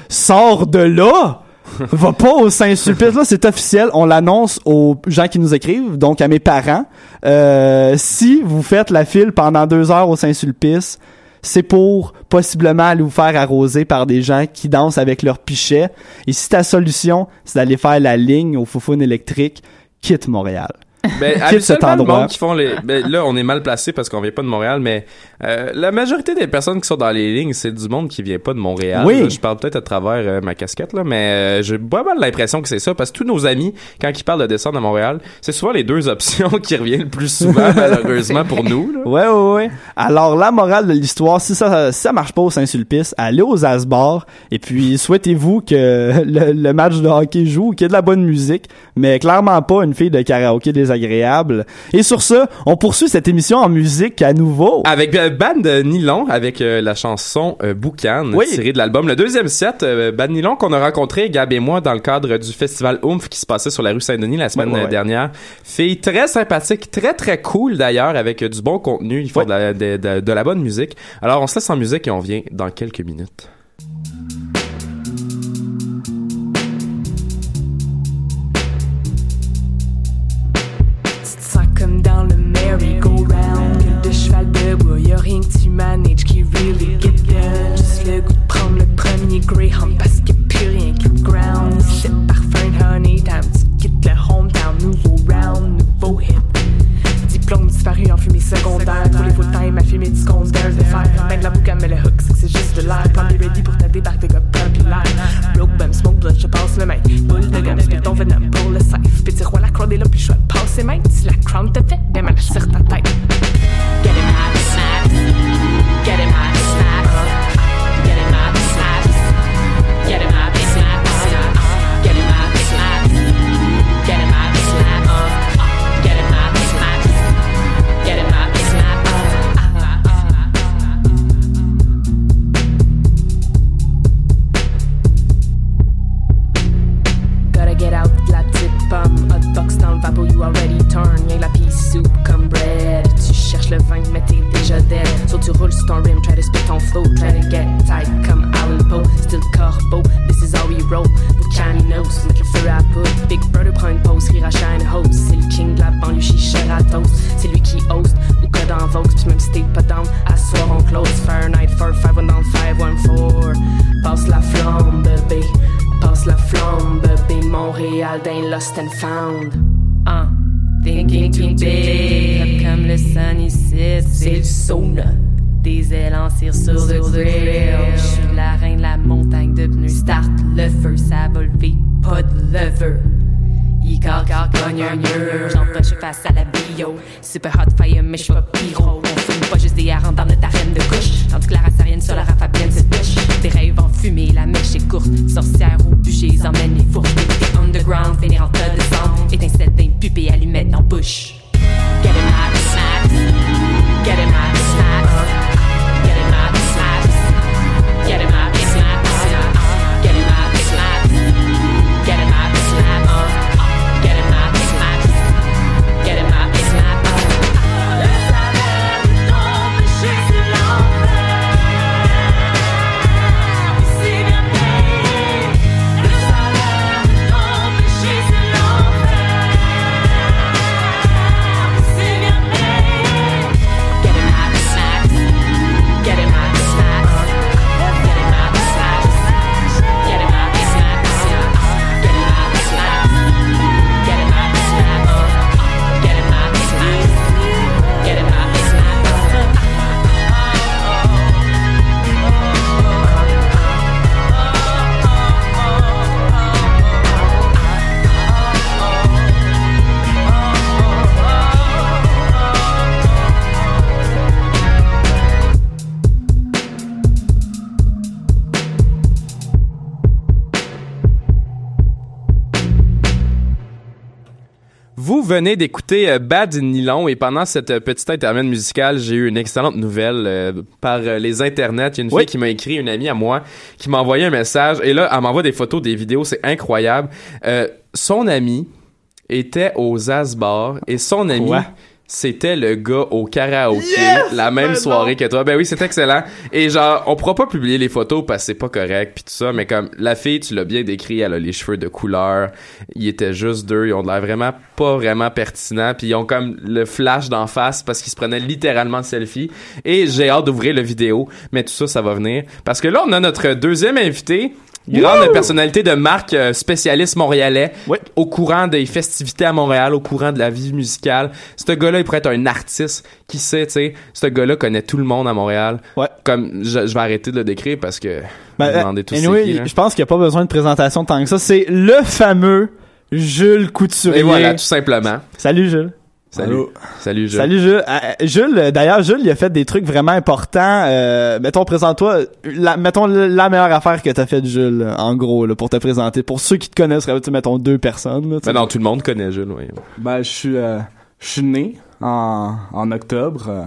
Sors de là! Va pas au Saint-Sulpice. Là, c'est officiel. On l'annonce aux gens qui nous écrivent, donc à mes parents. Euh, si vous faites la file pendant deux heures au Saint-Sulpice, c'est pour possiblement aller vous faire arroser par des gens qui dansent avec leur pichet. Et si ta solution, c'est d'aller faire la ligne au Foufoune électrique, quitte Montréal. Ben, habituellement, le monde qui font les. Ben, là, on est mal placé parce qu'on vient pas de Montréal, mais euh, la majorité des personnes qui sont dans les lignes, c'est du monde qui vient pas de Montréal. Oui. Là, je parle peut-être à travers euh, ma casquette, là, mais euh, j'ai pas mal l'impression que c'est ça parce que tous nos amis, quand ils parlent de descendre à Montréal, c'est souvent les deux options qui reviennent le plus souvent, malheureusement pour nous. là. Ouais, ouais, ouais. Alors, la morale de l'histoire, si ça, si ça marche pas au Saint-Sulpice, allez aux Asbars et puis souhaitez-vous que le, le match de hockey joue, qu'il y ait de la bonne musique, mais clairement pas une fille de karaoké désagréable. Et sur ça, on poursuit cette émission en musique à nouveau. Avec euh, Band de Nylon, avec euh, la chanson euh, Boucan, Oui. tirée de l'album. Le deuxième set, euh, Band Nylon, qu'on a rencontré, Gab et moi, dans le cadre du festival Oomph qui se passait sur la rue Saint-Denis la semaine Ouais, ouais, euh, ouais. dernière. Fille très sympathique, très très cool d'ailleurs, avec euh, du bon contenu. Ils font de, la, de- de- de la bonne musique. Alors on se laisse en musique et on vient dans quelques minutes. Merry-go-round de cheval de bois, y'a rien que tu manages qui really get done Juste le goût de prendre le premier Greyhound Parce qu'il plus rien qui te ground. C'est parfum honey time, tu quittes le hometown. Nouveau round, nouveau hit diplômes disparus en fumée secondaire. Tous les full-time à fumer du qu'on de faire. Même la boucane, mais le hook, c'est que c'est juste de l'air. Quand t'es ready pour ta débarque de gars populaire. Broke bum, smoke blood, je passe le mec. Boule de gomme, spit ton venom pour le safe. Petit roi, la croix est là puis je passe passer mains. Si la crown te fait, ben mal sur ta tête. Get him out, Get him venez d'écouter euh, Bad Nylon et pendant cette euh, petite intermède musicale, j'ai eu une excellente nouvelle euh, par les internets. Il y a une fille qui m'a écrit, une amie à moi, qui m'a envoyé un message et là, elle m'envoie des photos, des vidéos, c'est incroyable. Euh, son ami était aux Asbar et son ami? C'était le gars au karaoké Yes! la même Ben soirée que toi. Ben oui, c'est excellent. Et genre, on pourra pas publier les photos parce que c'est pas correct puis tout ça, mais comme la fille, tu l'as bien décrit, elle a les cheveux de couleur. Ils étaient juste deux, ils ont de l'air vraiment pas vraiment pertinents puis ils ont comme le flash d'en face parce qu'ils se prenaient littéralement selfie. Et j'ai hâte d'ouvrir la vidéo, mais tout ça, ça va venir parce que là, on a notre deuxième invité. Grande Wouh! personnalité de marque, euh, spécialiste montréalais, au courant des festivités à Montréal, au courant de la vie musicale. Ce gars-là, il pourrait être un artiste. Qui sait, tu sais, ce gars-là connaît tout le monde à Montréal. Comme, je, je vais arrêter de le décrire parce que Ben, vous euh, demandez anyway, là. je pense qu'il n'y a pas besoin de présentation tant que ça. C'est le fameux Jules Couturier. Et voilà, tout simplement. Salut Jules. Salut. Allô? Salut, Jules. Salut Jules. Euh, euh, Jules, euh, d'ailleurs, Jules, il a fait des trucs vraiment importants. Euh, mettons, présente-toi. La, mettons la meilleure affaire que t'as faite, Jules, en gros, là, pour te présenter. Pour ceux qui te connaissent, tu mettons deux personnes. Là. Ben non, tout le monde connaît Jules, oui. Ben, je suis, euh, je suis né en, en octobre.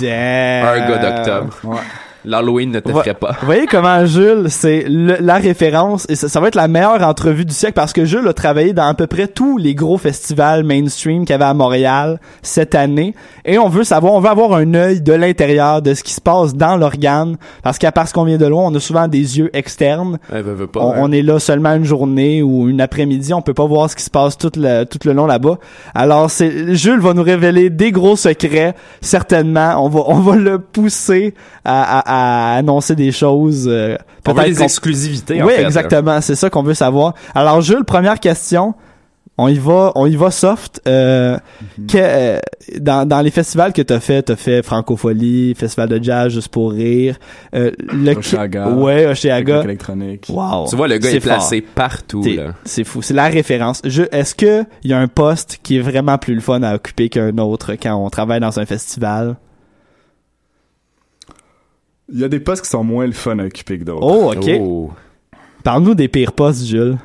Damn. Un gars d'octobre. Ouais. L'Halloween ne te Va- ferait pas. Vous voyez comment Jules, c'est la référence et ça, ça va être la meilleure entrevue du siècle parce que Jules a travaillé dans à peu près tous les gros festivals mainstream qu'il y avait à Montréal cette année et on veut savoir, on veut avoir un œil de l'intérieur de ce qui se passe dans l'organe parce qu'à parce qu'on vient de loin, on a souvent des yeux externes. Pas. Hein. on est là seulement une journée ou une après-midi, on peut pas voir ce qui se passe tout le, tout le long là-bas. Alors c'est Jules va nous révéler des gros secrets, certainement. On va on va le pousser à, à- à annoncer des choses. euh, On veut des exclusivités, en Oui, fait, exactement. C'est ça qu'on veut savoir. Alors Jules, première question. On y va, on y va soft. Euh, Mhm. que, euh, dans, dans les festivals que t'as fait, t'as fait Francophonie, Festival de jazz juste pour rire. Euh, le Oshéaga. ouais, Oshéaga. Technique électronique. Wow. Tu vois, le gars C'est est placé fort. partout. C'est fou, c'est la référence. Est-ce que il y a un poste qui est vraiment plus le fun à occuper qu'un autre quand on travaille dans un festival? Il y a des postes qui sont moins le fun à occuper que d'autres. Oh, ok. Parle-nous des pires postes, Jules.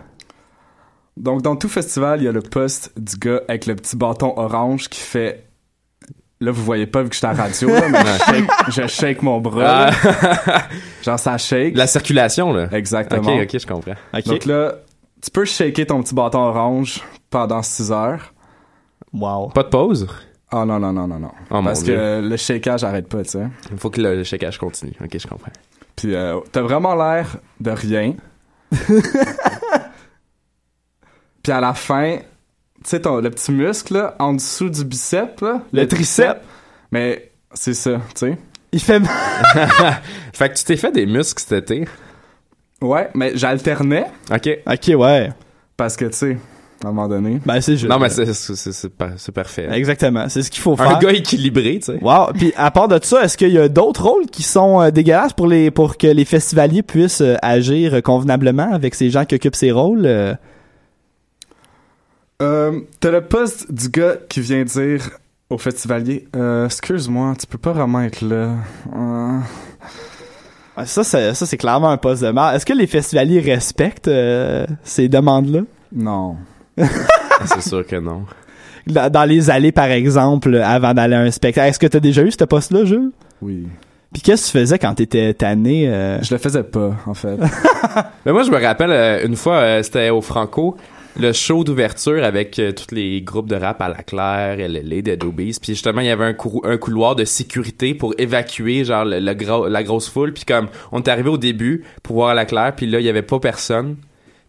Donc, dans tout festival, il y a le poste du gars avec le petit bâton orange qui fait. Là, vous voyez pas vu que je suis à la radio, là, mais je, shake, je shake mon bras. là. Genre, ça shake. Ah. La circulation, là. Exactement. Ok, ok, je comprends. Donc là, tu peux shaker ton petit bâton orange pendant 6 heures. Wow. Pas de pause? Oh non, non, non, non, non. Oh, Parce que le shakeage arrête pas, tu sais. Il faut que le, le shakeage continue. Ok, je comprends. Puis euh, t'as vraiment l'air de rien. Puis à la fin, tu sais, ton- le petit muscle là, en dessous du bicep, là, Le tricep. Mais c'est ça, tu sais. Il fait mal. fait que tu t'es fait des muscles cet été. Ouais, mais j'alternais. Ok. Ok, ouais. Parce que, tu sais, à un moment donné. Ben, c'est juste. Non, mais c'est- c'est c'est- c'est par- c'est parfait. Exactement, c'est ce qu'il faut faire. Un gars équilibré, tu sais. Wow. Puis à part de ça, est-ce qu'il y a d'autres rôles qui sont euh, dégueulasses pour les pour que les festivaliers puissent euh, agir convenablement avec ces gens qui occupent ces rôles euh? Euh, t'as le poste du gars qui vient dire au festivalier euh, Excuse-moi, tu peux pas vraiment être là. Euh, Ça, c'est, ça, c'est clairement un poste de merde. Est-ce que les festivaliers respectent euh, ces demandes-là? Non. C'est sûr que non. Dans, dans les allées, par exemple, avant d'aller à un spectacle. Est-ce que t'as déjà eu ce poste-là, Jules? Oui. Puis qu'est-ce que tu faisais quand t'étais tanné? euh? Je le faisais pas, en fait. Mais moi, je me rappelle, euh, une fois, euh, c'était au Franco, le show d'ouverture avec euh, tous les groupes de rap à la Claire, LLA, Dead Obies. Puis justement, il y avait un, courou- un couloir de sécurité pour évacuer, genre, le, le gros- la grosse foule. Puis comme, on est arrivé au début pour voir à la Claire, puis là, il y avait pas personne.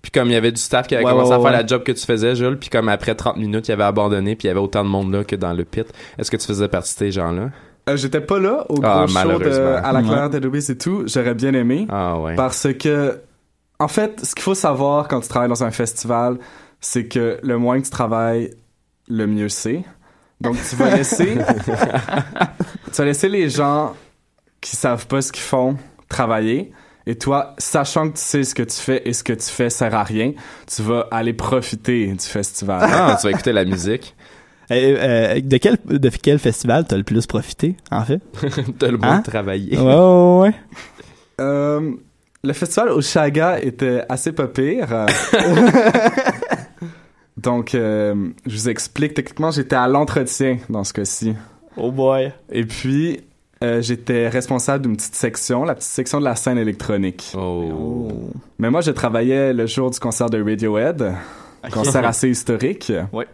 Puis comme il y avait du staff qui avait Ouais, commencé ouais, à faire ouais. la job que tu faisais, Jules, puis comme après 30 minutes, il avait abandonné, puis il y avait autant de monde là que dans le pit. Est-ce que tu faisais partie de ces gens-là? Euh, J'étais pas là au Ah, gros show de, à la Claire Louis et tout. J'aurais bien aimé. Ah ouais. Parce que, en fait, ce qu'il faut savoir quand tu travailles dans un festival, c'est que le moins que tu travailles, le mieux c'est. Donc, tu vas laisser, tu vas laisser les gens qui savent pas ce qu'ils font travailler. Et toi, sachant que tu sais ce que tu fais et ce que tu fais sert à rien, tu vas aller profiter du festival. Ah, tu vas écouter la musique. Euh, euh, de quel de quel festival t'as le plus profité, en fait? T'as le moins Hein? de travailler. Ouais, ouais, ouais. Euh, le festival au Chaga était assez pas pire. Donc, euh, je vous explique. Techniquement, j'étais à l'entretien dans ce cas-ci. Oh boy. Et puis, euh, j'étais responsable d'une petite section, la petite section de la scène électronique. Oh. Mais moi, je travaillais le jour du concert de Radiohead, concert assez historique. Ouais.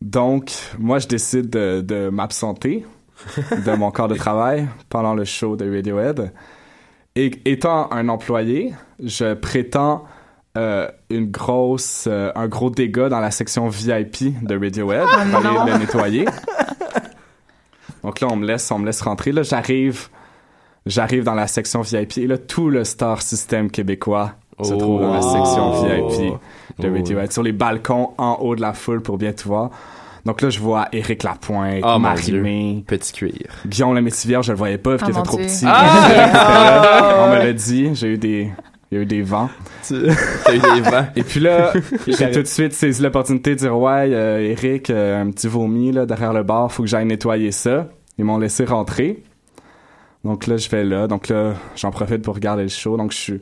Donc, moi, je décide de, de m'absenter de mon corps de travail pendant le show de Radiohead. Et étant un employé, je prétends euh, une grosse, euh, un gros dégât dans la section VIP de Radiohead. Ah, pour aller le nettoyer. Donc là, on me laisse, on me laisse rentrer. Là, j'arrive, j'arrive dans la section VIP et là, tout le star system québécois se trouve dans la section Oh. VIP de Oh. Radiohead, sur les balcons en haut de la foule pour bien tout voir. Donc là, je vois Éric Lapointe, Oh, mon Marie-Mé, Petit cuir. Guillaume le Métivier, je le voyais pas, parce Oh, qu'il était trop Dieu. petit. Ah! On me l'a dit, j'ai eu des, il y a eu des vents. T'as eu des vents. Et puis là, j'ai tout de suite saisi l'opportunité de dire ouais, euh, Eric, euh, un petit vomi là derrière le bar, faut que j'aille nettoyer ça. Ils m'ont laissé rentrer. Donc là, je vais là. Donc là, j'en profite pour regarder le show. Donc je suis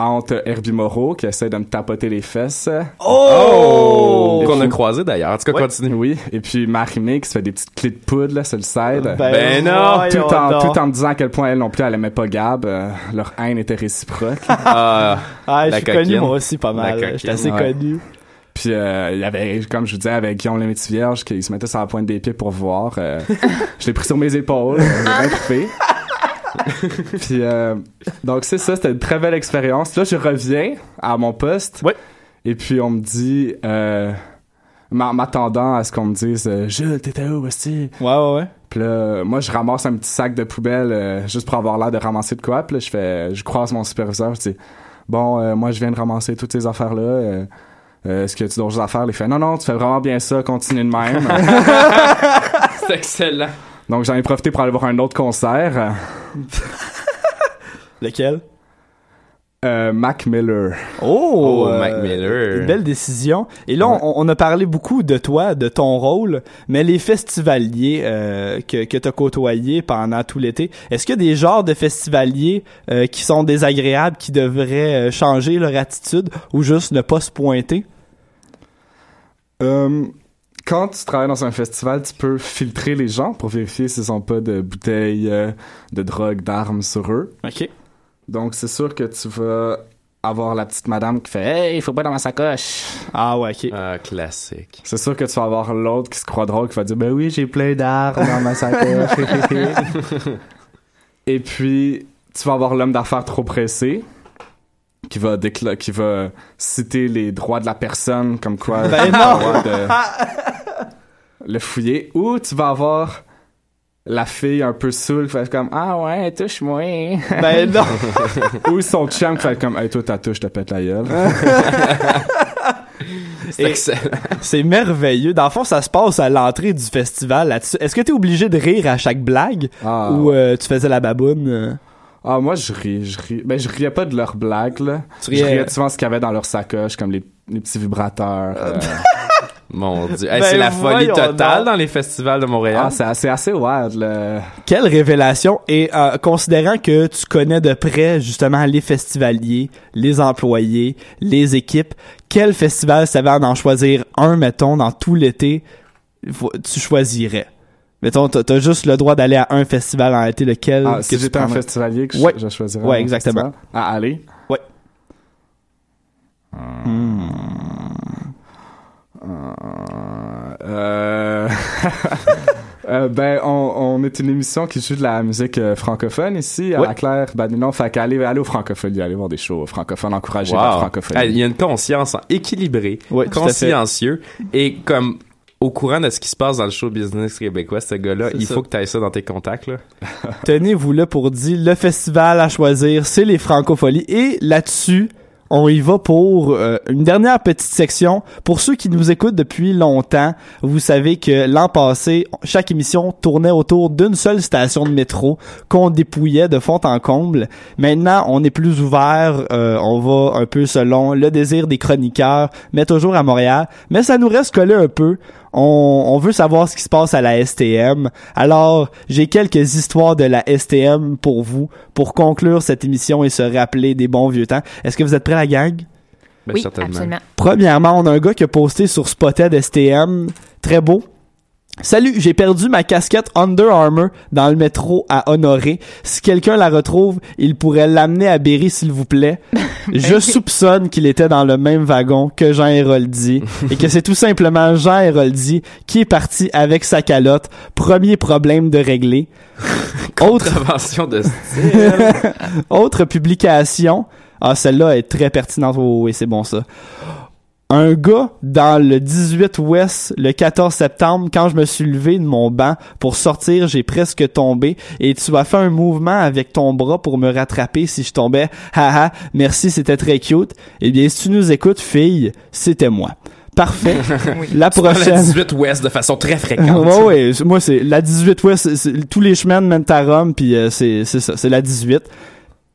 entre Herbie Moreau qui essaie de me tapoter les fesses. Oh! Et Qu'on a croisé d'ailleurs. En tout cas, Ouais. continue. Oui. Et puis Marie-Mé qui se fait des petites clés de poudre là sur le side. Ben non! tout, en, tout en me disant à quel point elle non plus elle aimait pas Gab. Euh, leur haine était réciproque. Ah, Ah, je La suis connu moi aussi pas mal. J'étais assez ouais. connu. Puis euh, il y avait, comme je vous disais, avec Guillaume le Vierge qui se mettait sur la pointe des pieds pour voir. euh, je l'ai pris sur mes épaules, j'ai bien trippé. Puis euh, donc c'est ça, c'était une très belle expérience. Là, je reviens à mon poste. Et puis on me dit, euh, m'a- m'attendant à ce qu'on me dise, euh, Jules, t'étais où aussi? Ouais, ouais, ouais. Puis là, moi, je ramasse un petit sac de poubelle euh, juste pour avoir l'air de ramasser de quoi. Puis là, je fais, je croise mon superviseur, je dis, bon, euh, moi, je viens de ramasser toutes ces affaires-là. euh, Est-ce que tu dois d'autres affaires? Il fait, non, non, tu fais vraiment bien ça, continue de même. c'est excellent. Donc, j'en ai profité pour aller voir un autre concert. Lequel? Euh, Mac Miller. Oh, Oh, euh, Mac Miller. Une belle décision. Et là, on, on a parlé beaucoup de toi, de ton rôle, mais les festivaliers euh, que, que tu as côtoyés pendant tout l'été, est-ce qu'il y a des genres de festivaliers euh, qui sont désagréables, qui devraient changer leur attitude ou juste ne pas se pointer? Euh, quand tu travailles dans un festival, tu peux filtrer les gens pour vérifier s'ils n'ont pas de bouteilles euh, de drogue, d'armes sur eux. OK. Donc, c'est sûr que tu vas avoir la petite madame qui fait Hey, il faut pas dans ma sacoche. Ah ouais, ok. Ah, classique. C'est sûr que tu vas avoir l'autre qui se croit drôle qui va dire Ben oui, j'ai plein d'armes dans ma sacoche. Et puis, tu vas avoir l'homme d'affaires trop pressé qui va décla- qui va citer les droits de la personne comme quoi Ben non! de le fouiller ou tu vas avoir la fille un peu saoule qui va être comme ah ouais touche-moi Ben non! ou son chum qui va être comme hey toi ta touche te pète la gueule C'est merveilleux. Dans le fond, ça se passe à l'entrée du festival là-dessus. Est-ce que t'es obligé de rire à chaque blague Ah, ou euh, tu faisais la baboune? euh? Ah, moi, je ris, je ris. Ben, je riais pas de leurs blagues, là. Tu Je riais- riais souvent ce qu'il y avait dans leur sacoche, comme les, les petits vibrateurs. euh. Mon dieu. Hey, Ben c'est la folie totale dans les festivals de Montréal. Ah, c'est assez, assez wild, là. Quelle révélation! Et euh, considérant que tu connais de près justement les festivaliers, les employés, les équipes, quel festival, si t'avais à en choisir un, mettons, dans tout l'été, tu choisirais? Mettons, t'as juste le droit d'aller à un festival en été, lequel? Ah, que si j'étais un festivalier, que je- Ouais. je, choisirais. Ouais, exactement. festival? À aller? Ouais. Euh... euh, ben, on, on est une émission qui joue de la musique euh, francophone ici, à la Claire. Ben, non, fait qu'aller aller au francophonie, aller voir des shows francophones, encourager la Wow. francophonie. Hey, Il y a une conscience équilibrée, fait. consciencieux et comme au courant de ce qui se passe dans le show business québécois, ce gars-là, il ça. faut que tu ailles ça dans tes contacts. Là. Tenez-vous là pour dire le festival à choisir, c'est les francopholies. Et là-dessus, on y va pour euh, une dernière petite section. Pour ceux qui nous écoutent depuis longtemps, vous savez que l'an passé, chaque émission tournait autour d'une seule station de métro qu'on dépouillait de fond en comble. Maintenant, on est plus ouvert, euh, on va un peu selon le désir des chroniqueurs, mais toujours à Montréal. Mais ça nous reste collé un peu. On, on veut savoir ce qui se passe à la STM. Alors, j'ai quelques histoires de la STM pour vous, pour conclure cette émission et se rappeler des bons vieux temps. Est-ce que vous êtes prêts, la gang? Ben, oui, certainement. absolument. Premièrement, on a un gars qui a posté sur Spotted STM, très beau. Salut, j'ai perdu ma casquette Under Armour dans le métro à Honoré. Si quelqu'un la retrouve, il pourrait l'amener à Berry, s'il vous plaît. Je soupçonne qu'il était dans le même wagon que Jean Héroldi et que c'est tout simplement Jean Héroldi qui est parti avec sa calotte. Premier problème de régler. Autre de style. autre publication. Ah, celle-là est très pertinente. Oh, oui, c'est bon ça. Un gars dans le 18 Ouest le 14 septembre, quand je me suis levé de mon banc pour sortir, j'ai presque tombé et tu vas faire un mouvement avec ton bras pour me rattraper si je tombais. Haha, merci, c'était très cute. Eh bien, si tu nous écoutes, fille, c'était moi. Parfait. La prochaine. La 18 Ouest de façon très fréquente. ouais, ouais, moi c'est la 18 ouest, tous les chemins à Rome puis euh, c'est c'est ça, c'est la 18.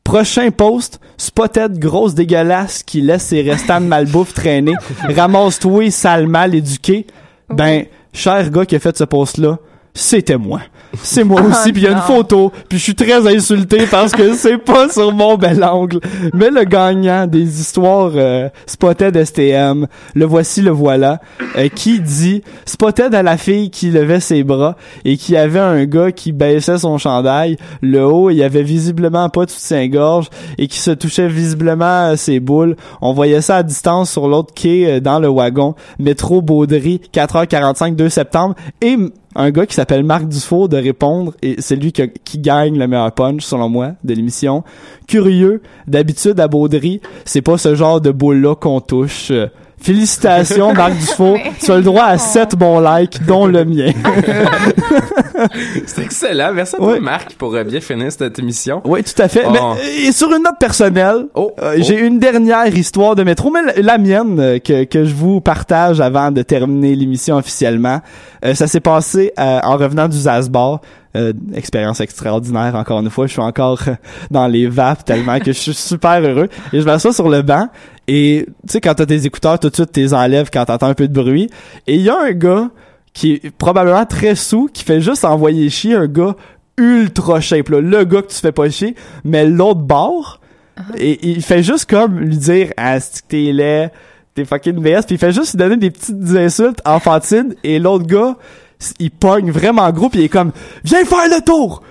Prochain post, Spotted grosse dégueulasse qui laisse ses restants de malbouffe traîner, ramasse-toi sale mal éduqué. Ben, cher gars qui a fait ce post là, c'était moi. C'est moi Oh aussi, puis il y a une photo, puis je suis très insulté parce que c'est pas sur mon bel angle. Mais le gagnant des histoires euh, Spotted STM, le voici, le voilà, euh, qui dit Spotted à la fille qui levait ses bras et qui avait un gars qui baissait son chandail, le haut, il y avait visiblement pas toute sa gorge et qui se touchait visiblement à ses boules. On voyait ça à distance sur l'autre quai euh, dans le wagon. Métro Baudry, 4h45, 2 septembre. Et un gars qui s'appelle Marc Dufault de répondre et c'est lui qui, gagne le meilleur punch selon moi de l'émission. Curieux, d'habitude à Baudry, c'est pas ce genre de boule là qu'on touche. Félicitations Marc Dufault, tu as le droit à 7 bons likes dont le mien. C'est excellent. Merci à toi, Marc, pour euh, bien finir cette émission. Oui, tout à fait. Oh. Mais, euh, et sur une note personnelle, euh, j'ai une dernière histoire de métro, mais la, la mienne que, que je vous partage avant de terminer l'émission officiellement. Euh, ça s'est passé euh, en revenant du Zasbar. Euh, expérience extraordinaire encore une fois je suis encore dans les vapes tellement que je suis super heureux et je m'assois sur le banc et tu sais quand t'as tes écouteurs tout de suite t'es enlèves quand t'entends un peu de bruit. Et il y a un gars qui est probablement très sous qui fait juste envoyer chier un gars ultra shape là, le gars que tu fais pas chier mais l'autre bord et il fait juste comme lui dire ah c'est que t'es laid? T'es fucking BS puis il fait juste lui donner des petites insultes enfantines et l'autre gars il pogne vraiment gros puis il est comme viens faire le tour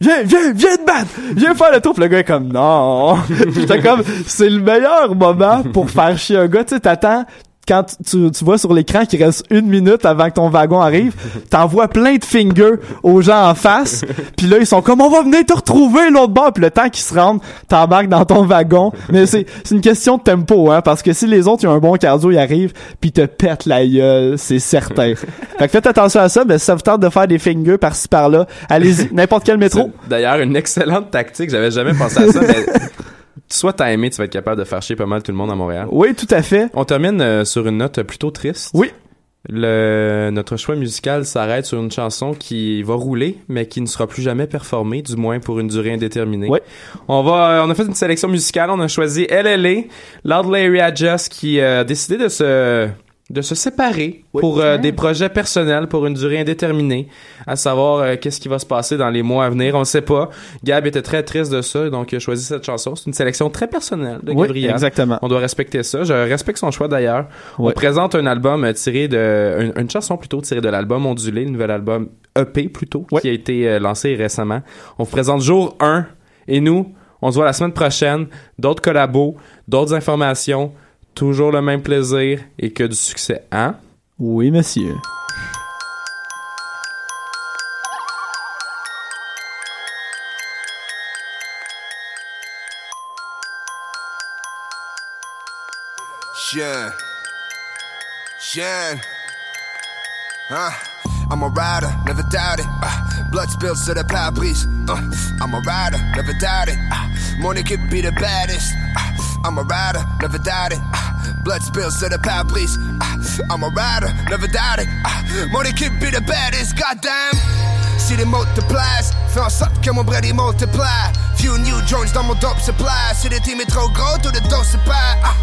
viens, viens, viens te battre, viens faire le tour. Le gars est comme, non. J'étais comme, c'est le meilleur moment pour faire chier un gars. Tu sais, t'attends, quand tu, tu vois sur l'écran qu'il reste une minute avant que ton wagon arrive, t'envoies plein de fingers aux gens en face, puis là ils sont comme on va venir te retrouver l'autre bord, puis le temps qu'ils se rendent, t'embarques dans ton wagon. Mais c'est c'est une question de tempo, hein, parce que si les autres ils ont un bon cardio, ils arrivent, puis te pètent la gueule, c'est certain. fait que faites attention à ça, mais si ça vous tente de faire des fingers par-ci par-là, allez-y, n'importe quel métro. D'ailleurs, une excellente tactique. J'avais jamais pensé à ça, mais soit t'as aimé, tu vas être capable de faire chier pas mal tout le monde à Montréal. Oui, tout à fait. On termine euh, sur une note plutôt triste. Oui. Le, notre choix musical s'arrête sur une chanson qui va rouler, mais qui ne sera plus jamais performée, du moins pour une durée indéterminée. Oui. On va, euh, on a fait une sélection musicale. On a choisi LLA, Loud Larry Adjust, qui euh, a décidé de se de se séparer pour euh, des projets personnels pour une durée indéterminée, à savoir euh, qu'est-ce qui va se passer dans les mois à venir, on ne sait pas. Gab était très triste de ça, donc il a choisi cette chanson. C'est une sélection très personnelle de Oui, Gabriel. exactement. On doit respecter ça. Je respecte son choix d'ailleurs. On présente un album euh, tiré de une, une chanson plutôt tirée de l'album Ondulé, le nouvel album EP plutôt qui a été euh, lancé récemment. On vous présente jour 1 et nous, on se voit la semaine prochaine, d'autres collabos, d'autres informations, toujours le même plaisir et que du succès, hein? Oui, monsieur. Shine. Shine. Huh? I'm a rider, never doubt it. Uh, blood spills to the pare-brise. Uh, I'm a rider, never doubt it. Uh, money could be the baddest. Uh, I'm a rider, never doubt it. Uh, blood spills to the pare-brise. Uh, I'm a rider, never doubt it. Uh, money could be the baddest. Goddamn. Les multiplies, fais en sorte que mon bread il multiplie. Few new joints dans mon dope supply. Si le team est trop gros, tout le se perd. Ah.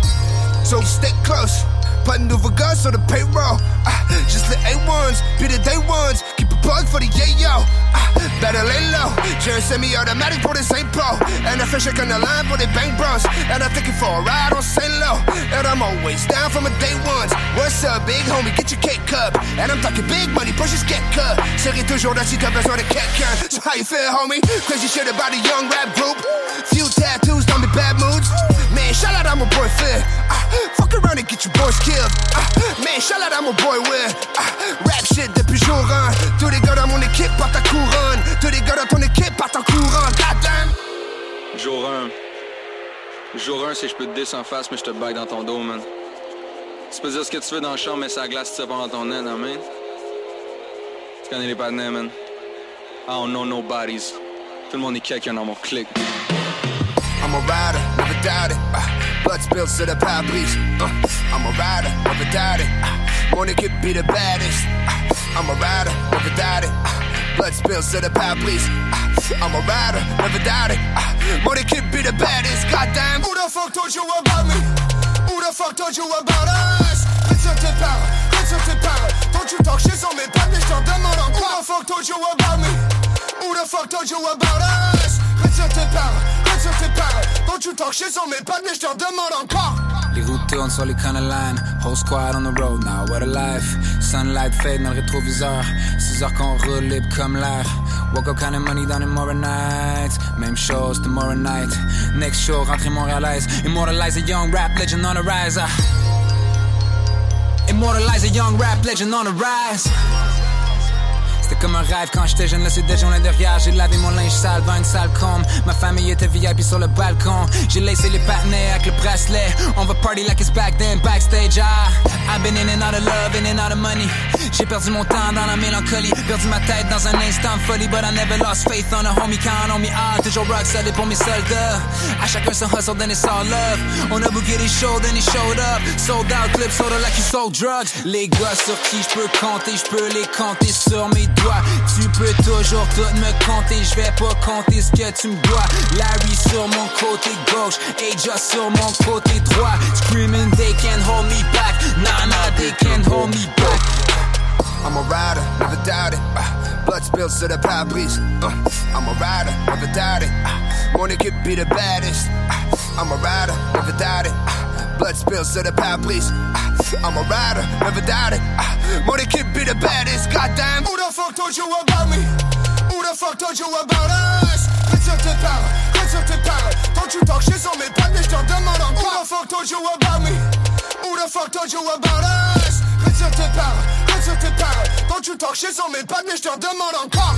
So stay close. De nouveau gars sur the payroll. Ah, just the A1s, be the day ones. Keep plug for the yayo. Ah, better lay low. J'ai un semi-automatic pour les Saint Paul. And I fish a on the line for the bank bros. And I'm thinking for a ride on Saint Low. And I'm always down for my day ones. What's up, big homie? Get your cake cup. And I'm talking big money, pushes get cut. Serai toujours là si t'as besoin de quelqu'un. So how you feel, homie? Crazy shit about a young rap group. Few tattoos, don't be bad moods. Man, shout out I'm mon boy Phil. Ah, fuck around and get your boys killed. Ah, man, shout out I'm mon boy Will. Ah, rap shit depuis jour 1. Tous les gars mon équipe couronne. Tous les gars ton équipe. Goddamn. Jour 1. Jour 1, c'est je peux te descendre en face, mais je te bague dans ton dos, man. Tu peux dire ce que tu veux dans le champ, mais ça glace, pas dans ton nez, non, man. Tu connais les partenaires, man. I don't know nobodies. Tout le monde est quelqu'un dans mon clic. I'm a rider, never doubt it. Uh, blood spills to the pare-brise. Uh, I'm a rider, never doubt it. Uh, money could be the baddest. Uh, I'm a rider, never doubt it. Uh, blood spills to the pare-brise. Uh, I'm a rider, never doubt it. Uh, money could be the baddest. Goddamn. Who the fuck told you about me? Who the fuck told you about us? Reste sur tes paroles, reste sur. Don't you talk shit pattes, mais je t'en demande encore. Who the fuck told you about me? Who the fuck told you about us? Don't you talk shit sur mes pattes, mais je t'en demande encore. Les routes tournent sur les corner line Whole squad on the road now, what a life. Sunlight fade dans le rétroviseur. 6 heures qu'on roule comme l'air. Woke up counting money down in Morin nights. Même chose tomorrow night. Next show, rentrée montréalaise Immortalize a young rap legend on the rise. Ah. Immortalize a young rap legend on the rise comme un rêve quand j'étais jeune, c'est déjà journées derrière. J'ai lavé mon linge sale dans une salle combe. Ma famille était VIP sur le balcon. J'ai laissé les partenaires avec le bracelet. On va party like it's back then, backstage. Ah, I've been in and out of love, in and out of money. J'ai perdu mon temps dans la mélancolie. Perdu ma tête dans un instant folie. But I never lost faith on a homie count on me. Ah, toujours rock solid pour mes soldats. À chacun son hustle, then it's all love. On a booké des shows, then he showed up. Sold out, clip sold out like he sold drugs. Les gars sur qui je peux compter, je peux les compter sur mes doigts. Tu peux toujours tout me compter, je vais pas compter ce que tu me dois. Larry sur mon côté gauche, Aja sur mon côté droit. Screaming, they can't hold me back. Nah, nah, they can't hold me back. I'm a rider, never doubt it. Uh, blood spills to the pare-brise. Uh, I'm a rider, never doubt it. Uh, money could be the baddest. Uh, I'm a rider, never doubt it. Uh, blood spills to the pare-brise. Uh, I'm a rider, never doubt it. Uh, money could be the baddest. Goddamn. Who the fuck told you about me? Who the fuck told you about us? Retire tes paroles, retire tes paroles. Don't you talk shit mes pattes, mais je t'en demande encore. Who the fuck told you about me? Who the fuck told you about us? Retire tes paroles, retire tes paroles. Don't you talk shit sur mes pattes, mais je t'en demande encore.